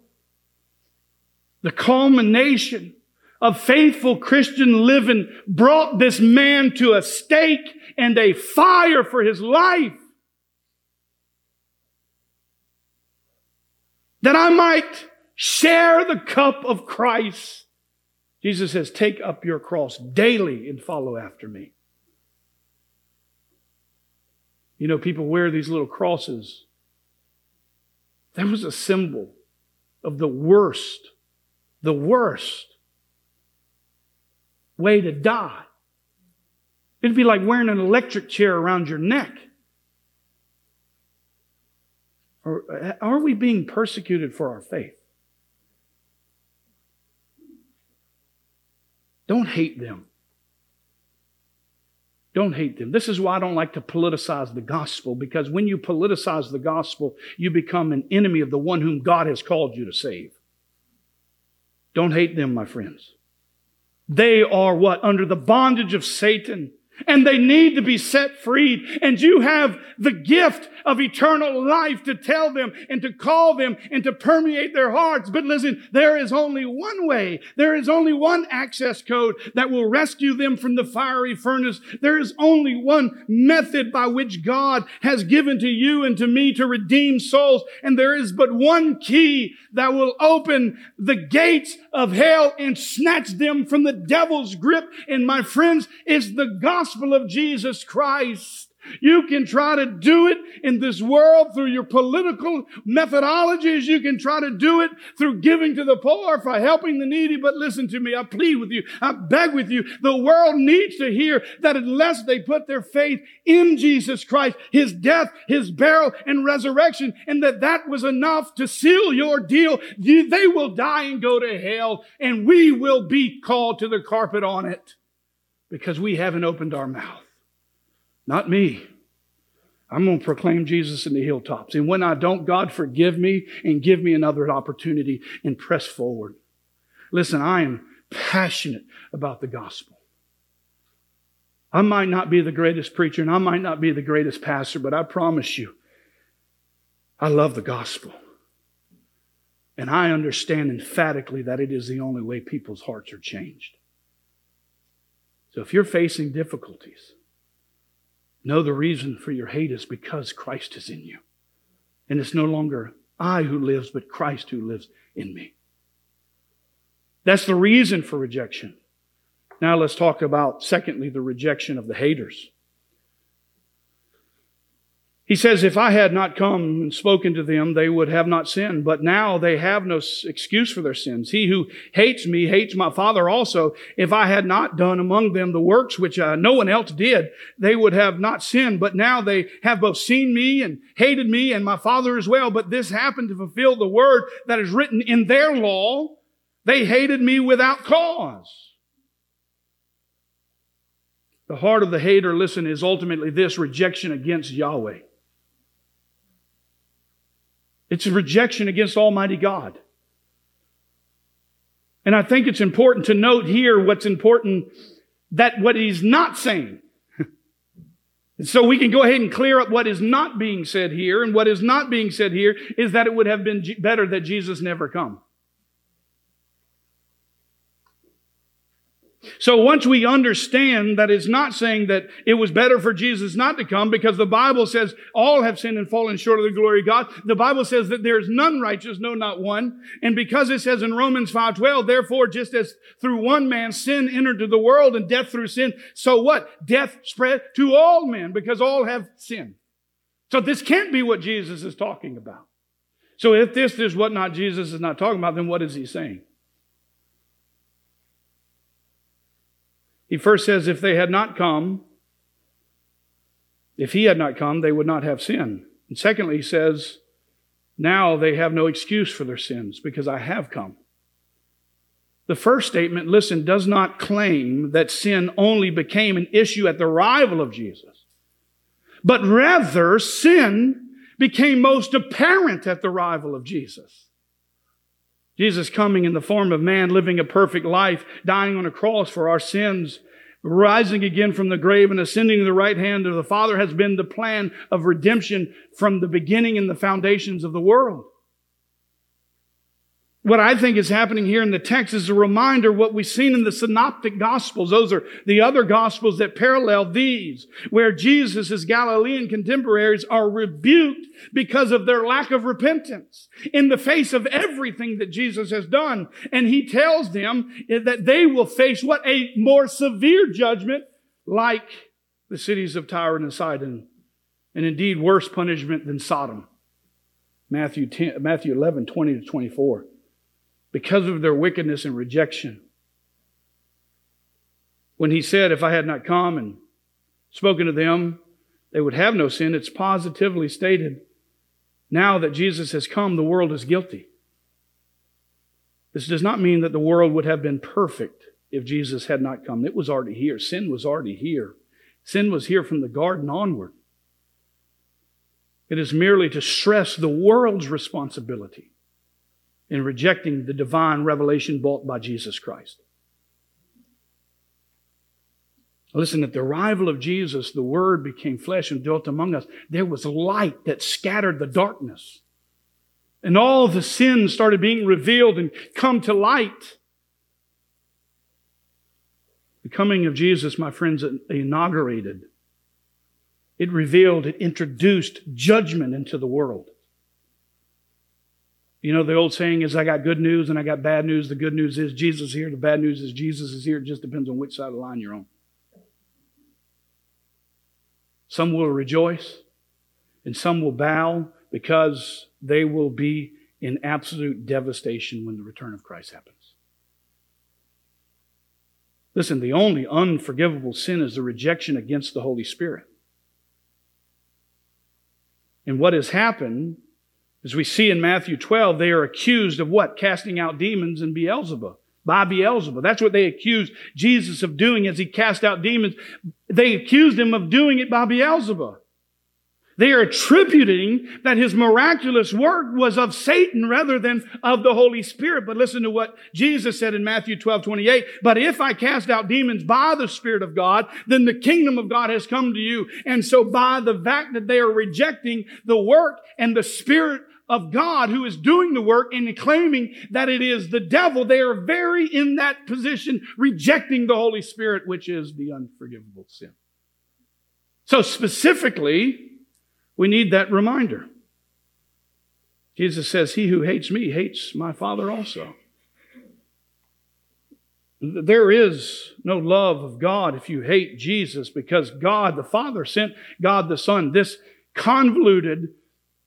[SPEAKER 2] The culmination of faithful Christian living brought this man to a stake and a fire for his life. That I might share the cup of Christ. Jesus says, take up your cross daily and follow after me. You know, people wear these little crosses. That was a symbol of the worst, the worst way to die. It'd be like wearing an electric chair around your neck. Or uh, are we being persecuted for our faith? Don't hate them. Don't hate them. This is why I don't like to politicize the gospel, because when you politicize the gospel, you become an enemy of the one whom God has called you to save. Don't hate them, my friends. They are what? Under the bondage of Satan and they need to be set free. And you have the gift of eternal life to tell them and to call them and to permeate their hearts. But listen, there is only one way. There is only one access code that will rescue them from the fiery furnace. There is only one method by which God has given to you and to me to redeem souls. And there is but one key that will open the gates of hell and snatch them from the devil's grip. And my friends, it's the gospel of Jesus Christ. You can try to do it in this world through your political methodologies. You can try to do it through giving to the poor, for helping the needy. But listen to me. I plead with you. I beg with you. The world needs to hear that unless they put their faith in Jesus Christ, His death, His burial, and resurrection, and that that was enough to seal your deal, they will die and go to hell, and we will be called to the carpet on it because we haven't opened our mouth. Not me. I'm going to proclaim Jesus in the hilltops. And when I don't, God forgive me and give me another opportunity and press forward. Listen, I am passionate about the gospel. I might not be the greatest preacher and I might not be the greatest pastor, but I promise you, I love the gospel. And I understand emphatically that it is the only way people's hearts are changed. So if you're facing difficulties, Know the reason for your hate is because Christ is in you. And it's no longer I who lives, but Christ who lives in me. That's the reason for rejection. Now let's talk about, secondly, the rejection of the haters. He says, If I had not come and spoken to them, they would have not sinned. But now they have no excuse for their sins. He who hates me hates my Father also. If I had not done among them the works which uh, no one else did, they would have not sinned. But now they have both seen me and hated me and my Father as well. But this happened to fulfill the word that is written in their law. They hated me without cause. The heart of the hater, listen, is ultimately this rejection against Yahweh. It's a rejection against Almighty God. And I think it's important to note here what's important that what he's not saying. so we can go ahead and clear up what is not being said here. And what is not being said here is that it would have been better that Jesus never come. So once we understand that it's not saying that it was better for Jesus not to come because the Bible says all have sinned and fallen short of the glory of God. The Bible says that there is none righteous, no, not one. And because it says in Romans 5:12, therefore, just as through one man sin entered to the world and death through sin, so what? Death spread to all men because all have sinned. So this can't be what Jesus is talking about. So if this is what not Jesus is not talking about, then what is he saying? He first says, if they had not come, if he had not come, they would not have sin. And secondly, he says, now they have no excuse for their sins because I have come. The first statement, listen, does not claim that sin only became an issue at the arrival of Jesus, but rather sin became most apparent at the arrival of Jesus. Jesus coming in the form of man, living a perfect life, dying on a cross for our sins, rising again from the grave and ascending to the right hand of the Father has been the plan of redemption from the beginning and the foundations of the world. What I think is happening here in the text is a reminder what we've seen in the synoptic gospels. Those are the other gospels that parallel these, where Jesus' Galilean contemporaries are rebuked because of their lack of repentance in the face of everything that Jesus has done. And he tells them that they will face what? A more severe judgment like the cities of Tyre and Sidon, and indeed worse punishment than Sodom. Matthew, 10, Matthew 11, 20 to 24 because of their wickedness and rejection. When he said, If I had not come and spoken to them, they would have no sin, it's positively stated, now that Jesus has come, the world is guilty. This does not mean that the world would have been perfect if Jesus had not come. It was already here. Sin was already here. Sin was here from the garden onward. It is merely to stress the world's responsibility in rejecting the divine revelation brought by Jesus Christ. Listen, at the arrival of Jesus, the Word became flesh and dwelt among us. There was light that scattered the darkness. And all the sins started being revealed and come to light. The coming of Jesus, my friends, inaugurated. It revealed, it introduced judgment into the world. You know, the old saying is, I got good news and I got bad news. The good news is Jesus is here. The bad news is Jesus is here. It just depends on which side of the line you're on. Some will rejoice and some will bow because they will be in absolute devastation when the return of Christ happens. Listen, the only unforgivable sin is the rejection against the Holy Spirit. And what has happened as we see in Matthew 12, they are accused of what? Casting out demons in Beelzebub. By Beelzebub. That's what they accused Jesus of doing as he cast out demons. They accused him of doing it by Beelzebub. They are attributing that his miraculous work was of Satan rather than of the Holy Spirit. But listen to what Jesus said in Matthew 12, 28. But if I cast out demons by the Spirit of God, then the kingdom of God has come to you. And so by the fact that they are rejecting the work and the Spirit of God who is doing the work and claiming that it is the devil, they are very in that position, rejecting the Holy Spirit, which is the unforgivable sin. So specifically, we need that reminder. Jesus says, He who hates me hates my Father also. There is no love of God if you hate Jesus because God the Father sent God the Son. This convoluted,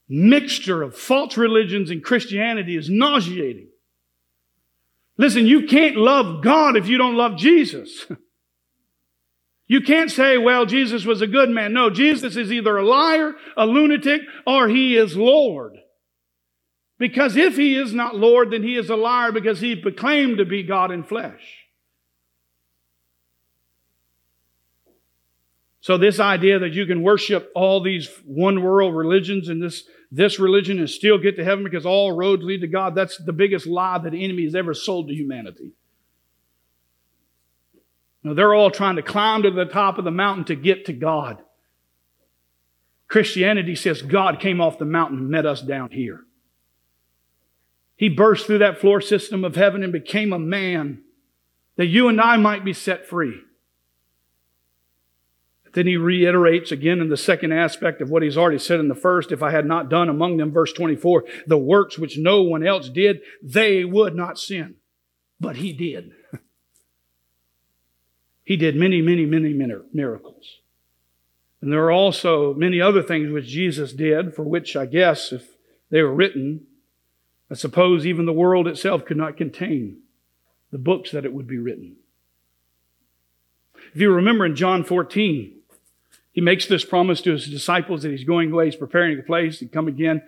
[SPEAKER 2] mixture of false religions and Christianity is nauseating. Listen, you can't love God if you don't love Jesus. You can't say, well, Jesus was a good man. No, Jesus is either a liar, a lunatic, or he is Lord. Because if he is not Lord, then he is a liar because he proclaimed to be God in flesh. So this idea that you can worship all these one world religions and this, this religion and still get to heaven because all roads lead to God, that's the biggest lie that the enemy has ever sold to humanity. Now, they're all trying to climb to the top of the mountain to get to God. Christianity says God came off the mountain and met us down here. He burst through that floor system of heaven and became a man that you and I might be set free. Then he reiterates again in the second aspect of what he's already said in the first. If I had not done among them, verse 24, the works which no one else did, they would not sin. But he did. he did many, many, many miracles. And there are also many other things which Jesus did, for which I guess if they were written, I suppose even the world itself could not contain the books that it would be written. If you remember in John 14, he makes this promise to his disciples that he's going away, he's preparing a place, he'd come again.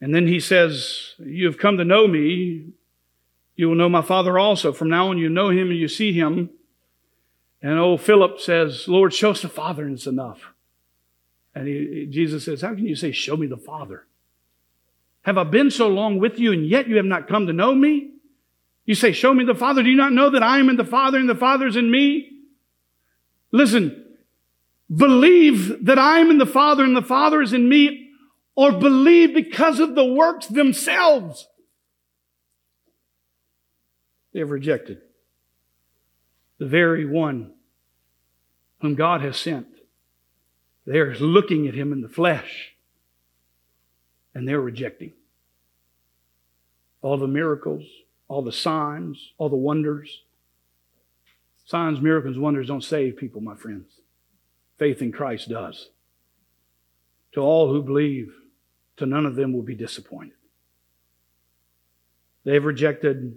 [SPEAKER 2] And then he says, You have come to know me, you will know my Father also. From now on, you know him and you see him. And old Philip says, Lord, show us the Father, and it's enough. And he, Jesus says, How can you say, Show me the Father? Have I been so long with you, and yet you have not come to know me? You say, Show me the Father. Do you not know that I am in the Father, and the Father is in me? Listen, believe that I am in the Father and the Father is in me, or believe because of the works themselves. They have rejected the very one whom God has sent. They are looking at him in the flesh and they're rejecting all the miracles, all the signs, all the wonders. Signs, miracles, wonders don't save people, my friends. Faith in Christ does. To all who believe, to none of them will be disappointed. They've rejected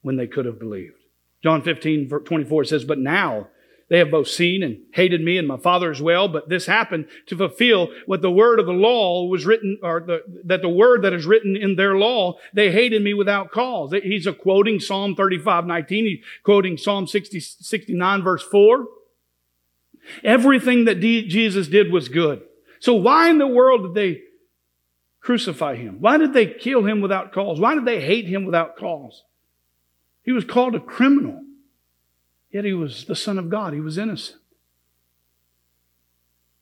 [SPEAKER 2] when they could have believed. John 15, 24 says, But now they have both seen and hated me and my Father as well, but this happened to fulfill what the word of the law was written, or the, that the word that is written in their law, they hated me without cause. He's quoting Psalm 35, 19. He's quoting Psalm 60, 69 verse 4. Everything that Jesus did was good. So why in the world did they crucify him? Why did they kill him without cause? Why did they hate him without cause? He was called a criminal. Yet he was the Son of God. He was innocent.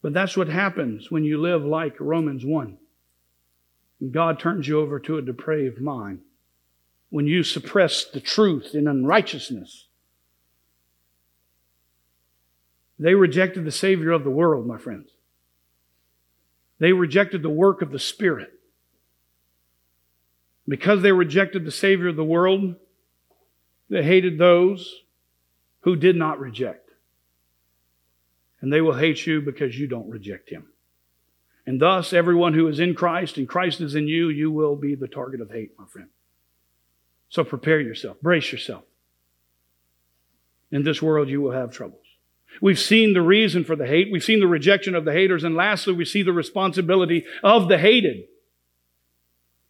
[SPEAKER 2] But that's what happens when you live like Romans 1. And God turns you over to a depraved mind. When you suppress the truth in unrighteousness. They rejected the Savior of the world, my friends. They rejected the work of the Spirit. Because they rejected the Savior of the world, they hated those who did not reject. And they will hate you because you don't reject him. And thus, everyone who is in Christ and Christ is in you, you will be the target of hate, my friend. So prepare yourself, brace yourself. In this world, you will have troubles. We've seen the reason for the hate. We've seen the rejection of the haters. And lastly, we see the responsibility of the hated.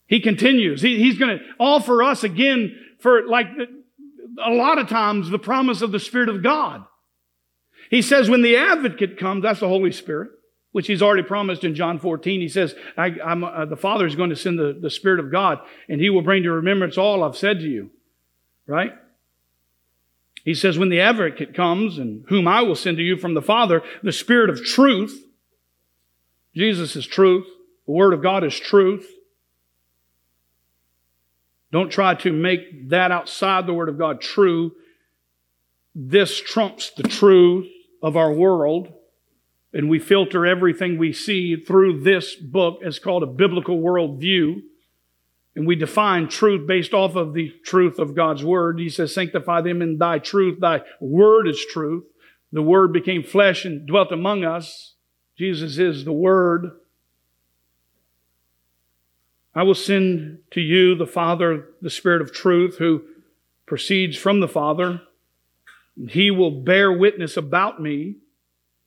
[SPEAKER 2] He continues. He, he's going to offer us again for like a lot of times the promise of the Spirit of God. He says when the advocate comes, that's the Holy Spirit, which he's already promised in John 14. He says, I, uh, the Father is going to send the, the Spirit of God and he will bring to remembrance all I've said to you. Right? He says, when the advocate comes and whom I will send to you from the Father, the Spirit of truth, Jesus is truth. The Word of God is truth. Don't try to make that outside the Word of God true. This trumps the truth of our world. And we filter everything we see through this book as called a biblical worldview. And we define truth based off of the truth of God's Word. He says, sanctify them in thy truth. Thy Word is truth. The Word became flesh and dwelt among us. Jesus is the Word. I will send to you the Father, the Spirit of truth, who proceeds from the Father. He will bear witness about me,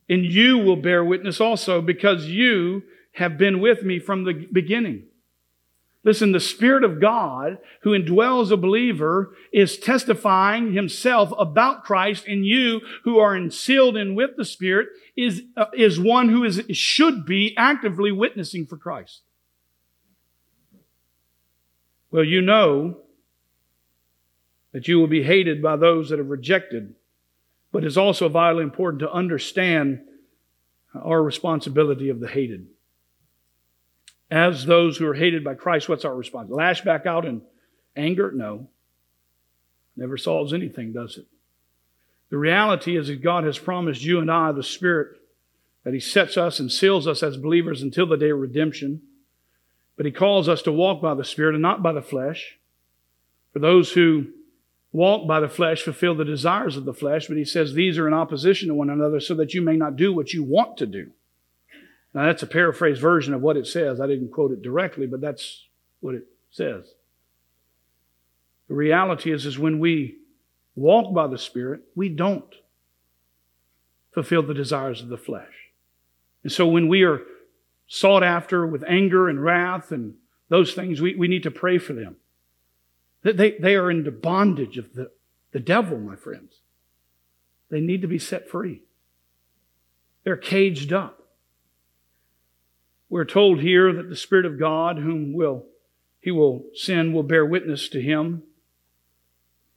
[SPEAKER 2] and you will bear witness also because you have been with me from the beginning. Listen, the Spirit of God who indwells a believer is testifying himself about Christ, and you who are sealed in with the Spirit is, uh, is one who is, should be actively witnessing for Christ. Well, you know that you will be hated by those that have rejected, but it's also vitally important to understand our responsibility of the hated. As those who are hated by Christ, what's our response? Lash back out in anger? No. Never solves anything, does it? The reality is that God has promised you and I the Spirit, that He sets us and seals us as believers until the day of redemption. But He calls us to walk by the Spirit and not by the flesh. For those who walk by the flesh fulfill the desires of the flesh, but He says these are in opposition to one another so that you may not do what you want to do. Now, that's a paraphrased version of what it says. I didn't quote it directly, but that's what it says. The reality is, is when we walk by the Spirit, we don't fulfill the desires of the flesh. And so when we are sought after with anger and wrath and those things, we, we need to pray for them. They, they are in the bondage of the, the devil, my friends. They need to be set free. They're caged up. We're told here that the Spirit of God, whom will he will send, will bear witness to him,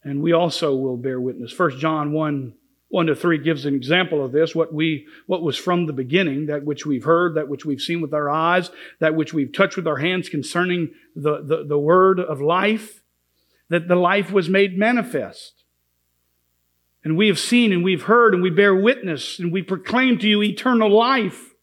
[SPEAKER 2] and we also will bear witness. First John 1 1 to 3 gives an example of this, what we, what was from the beginning, that which we've heard, that which we've seen with our eyes, that which we've touched with our hands concerning the, the, the word of life, that the life was made manifest. And we have seen and we've heard and we bear witness and we proclaim to you eternal life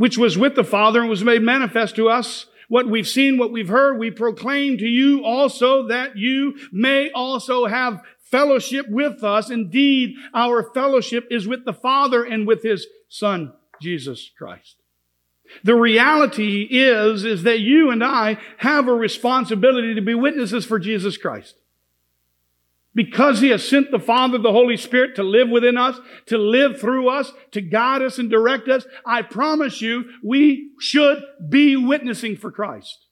[SPEAKER 2] which was with the Father and was made manifest to us. What we've seen, what we've heard, we proclaim to you also that you may also have fellowship with us. Indeed, our fellowship is with the Father and with His Son, Jesus Christ. The reality is, is that you and I have a responsibility to be witnesses for Jesus Christ. Because He has sent the Father, the Holy Spirit to live within us, to live through us, to guide us and direct us, I promise you, we should be witnessing for Christ.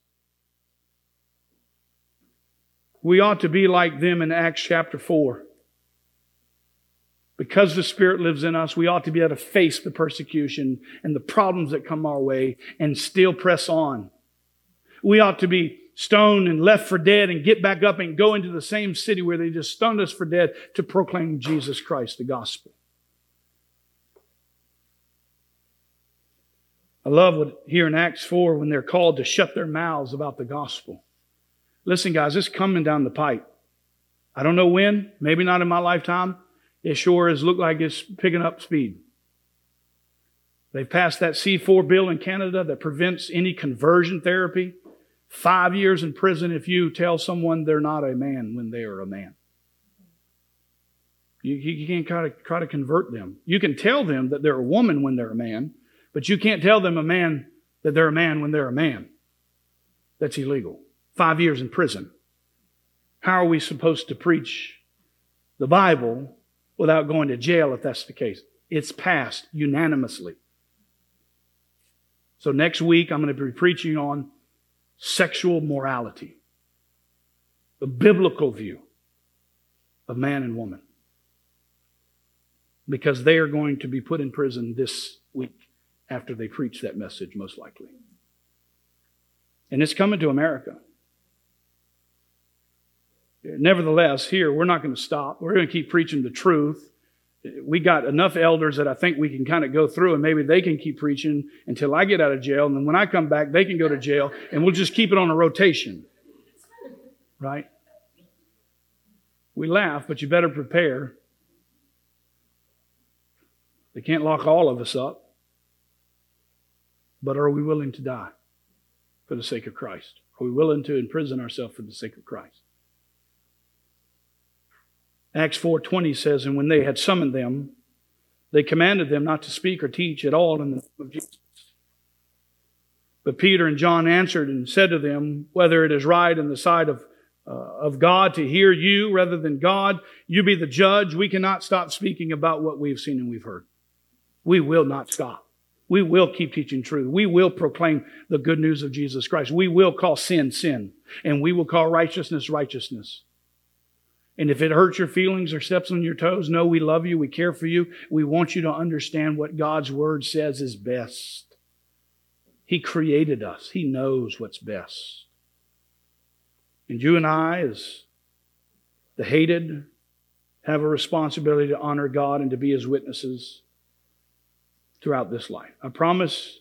[SPEAKER 2] We ought to be like them in Acts chapter 4. Because the Spirit lives in us, we ought to be able to face the persecution and the problems that come our way and still press on. We ought to be stoned and left for dead and get back up and go into the same city where they just stoned us for dead to proclaim Jesus Christ, the gospel. I love what here in Acts 4 when they're called to shut their mouths about the gospel. Listen, guys, it's coming down the pipe. I don't know when, maybe not in my lifetime. It sure has looked like it's picking up speed. They've passed that C4 bill in Canada that prevents any conversion therapy. Five years in prison if you tell someone they're not a man when they are a man. You, you can't try to, try to convert them. You can tell them that they're a woman when they're a man, but you can't tell them a man that they're a man when they're a man. That's illegal. Five years in prison. How are we supposed to preach the Bible without going to jail if that's the case? It's passed unanimously. So next week I'm going to be preaching on sexual morality, the biblical view of man and woman. Because they are going to be put in prison this week after they preach that message, most likely. And it's coming to America. Nevertheless, here, we're not going to stop. We're going to keep preaching the truth we got enough elders that I think we can kind of go through and maybe they can keep preaching until I get out of jail. And then when I come back, they can go to jail and we'll just keep it on a rotation. Right? We laugh, but you better prepare. They can't lock all of us up. But are we willing to die for the sake of Christ? Are we willing to imprison ourselves for the sake of Christ? Acts 4:20 says, "And when they had summoned them, they commanded them not to speak or teach at all in the name of Jesus." But Peter and John answered and said to them, "Whether it is right in the sight of uh, of God to hear you rather than God, you be the judge. We cannot stop speaking about what we've seen and we've heard. We will not stop. We will keep teaching truth. We will proclaim the good news of Jesus Christ. We will call sin sin, and we will call righteousness righteousness. And if it hurts your feelings or steps on your toes, no, we love you, we care for you. We want you to understand what God's word says is best. He created us, He knows what's best. And you and I, as the hated, have a responsibility to honor God and to be His witnesses throughout this life. I promise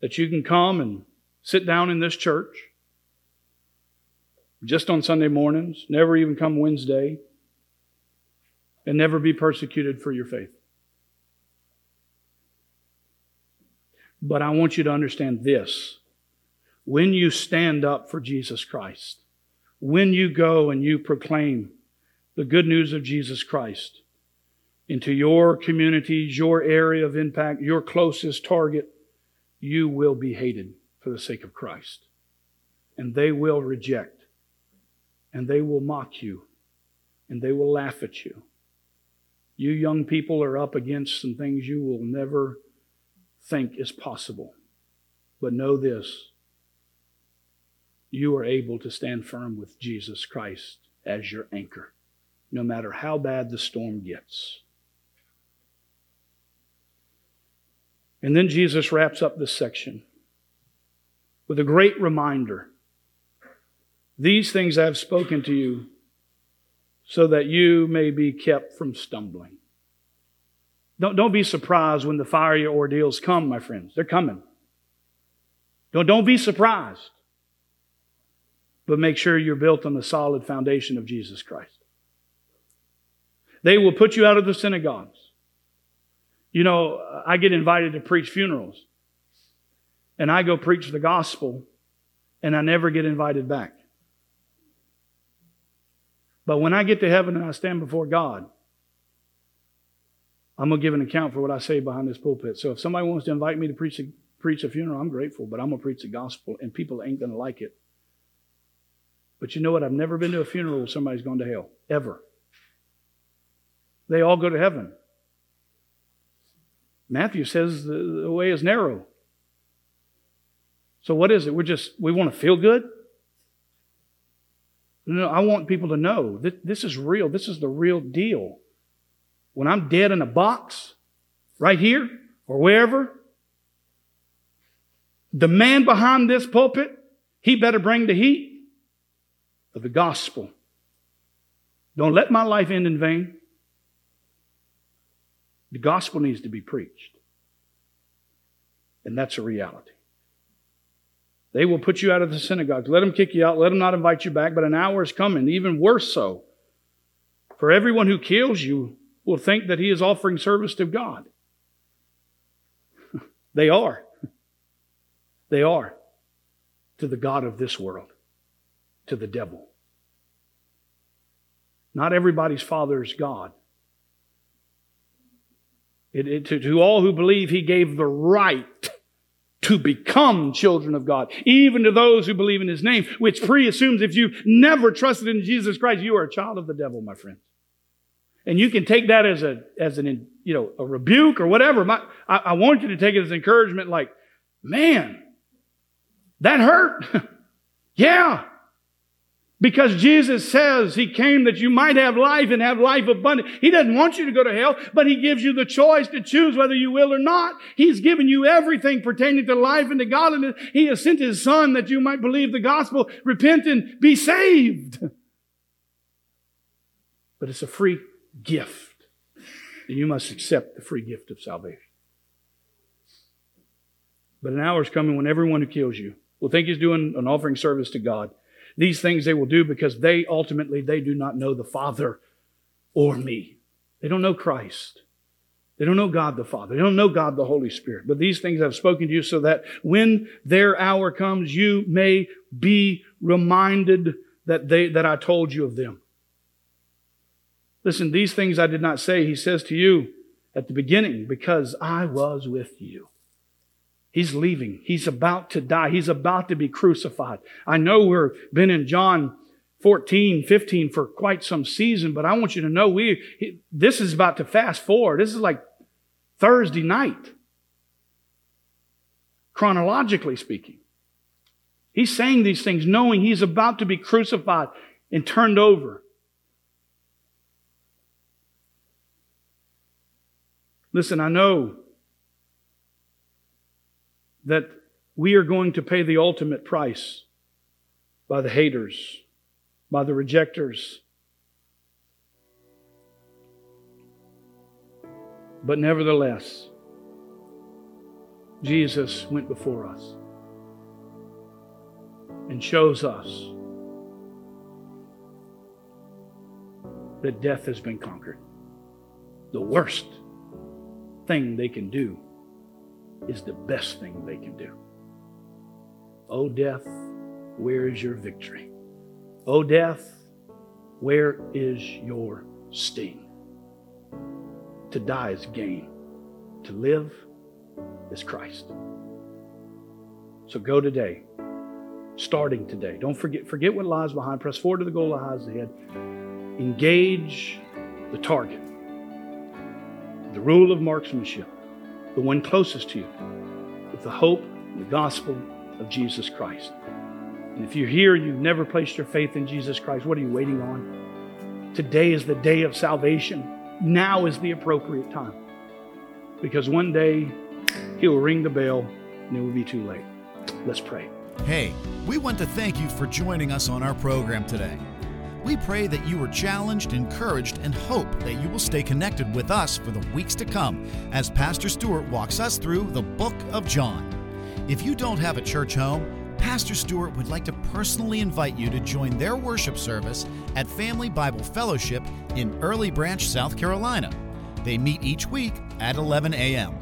[SPEAKER 2] that you can come and sit down in this church just on Sunday mornings, never even come Wednesday. and never be persecuted for your faith. But I want you to understand this. When you stand up for Jesus Christ, when you go and you proclaim the good news of Jesus Christ into your communities, your area of impact, your closest target, you will be hated for the sake of Christ. And they will reject, and they will mock you, and they will laugh at you. You young people are up against some things you will never think is possible. But know this you are able to stand firm with Jesus Christ as your anchor, no matter how bad the storm gets. And then Jesus wraps up this section with a great reminder. These things I have spoken to you so that you may be kept from stumbling. Don't, don't be surprised when the fiery ordeals come, my friends. They're coming. Don't, don't be surprised. But make sure you're built on the solid foundation of Jesus Christ. They will put you out of the synagogues. You know, I get invited to preach funerals, and I go preach the gospel, and I never get invited back. But when I get to heaven and I stand before God, I'm going to give an account for what I say behind this pulpit. So if somebody wants to invite me to preach a, preach a funeral, I'm grateful, but I'm going to preach the gospel, and people ain't going to like it. But you know what? I've never been to a funeral where somebody's gone to hell, ever. They all go to heaven. Matthew says the, the way is narrow. So what is it? We're just, we want to feel good? No, I want people to know that this is real. This is the real deal when I'm dead in a box, right here or wherever, the man behind this pulpit, he better bring the heat of the gospel. Don't let my life end in vain. The gospel needs to be preached. And that's a reality. They will put you out of the synagogues. Let them kick you out. Let them not invite you back. But an hour is coming, even worse so. For everyone who kills you will think that he is offering service to God. they are. They are. To the God of this world, to the devil. Not everybody's father is God. It, it, to, to all who believe, he gave the right to become children of God, even to those who believe in his name, which pre assumes if you've never trusted in Jesus Christ, you are a child of the devil, my friends. And you can take that as a, as an, you know, a rebuke or whatever. My, I, I want you to take it as encouragement like, man, that hurt. yeah. Because Jesus says He came that you might have life and have life abundant. He doesn't want you to go to hell, but He gives you the choice to choose whether you will or not. He's given you everything pertaining to life and to godliness. He has sent His Son that you might believe the gospel, repent and be saved. But it's a free gift, And you must accept the free gift of salvation. But an hour is coming when everyone who kills you will think he's doing an offering service to God. These things they will do because they ultimately they do not know the Father or me. They don't know Christ. They don't know God the Father. They don't know God the Holy Spirit. But these things I've spoken to you so that when their hour comes, you may be reminded that they, that I told you of them. Listen, these things I did not say, he says to you at the beginning, because I was with you. He's leaving. He's about to die. He's about to be crucified. I know we've been in John 14, 15 for quite some season, but I want you to know we, this is about to fast forward. This is like Thursday night, chronologically speaking. He's saying these things knowing he's about to be crucified and turned over. Listen, I know that we are going to pay the ultimate price by the haters, by the rejectors. But nevertheless, Jesus went before us and shows us that death has been conquered. the worst thing they can do is the best thing they can do. O death, where is your victory? O death, where is your sting? To die is gain, to live is Christ. So go today, starting today. Don't forget, forget what lies behind. Press forward to the goal that lies ahead. Engage the target. The rule of marksmanship, the one closest to you, with the hope and the gospel of Jesus Christ. And if you're here, you've never placed your faith in Jesus Christ, what are you waiting on? Today is the day of salvation. Now is the appropriate time. Because one day he will ring the bell and it will be too late. Let's pray.
[SPEAKER 1] Hey, we want to thank you for joining us on our program today. We pray that you are challenged, encouraged, and hope that you will stay connected with us for the weeks to come as Pastor Stewart walks us through the book of John. If you don't have a church home, Pastor Stewart would like to personally invite you to join their worship service at Family Bible Fellowship in Early Branch, South Carolina. They meet each week at 11 a.m.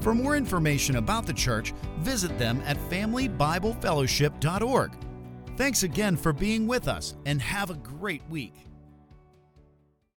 [SPEAKER 1] For more information about the church, visit them at familybiblefellowship.org. Thanks again for being with us and have a great week.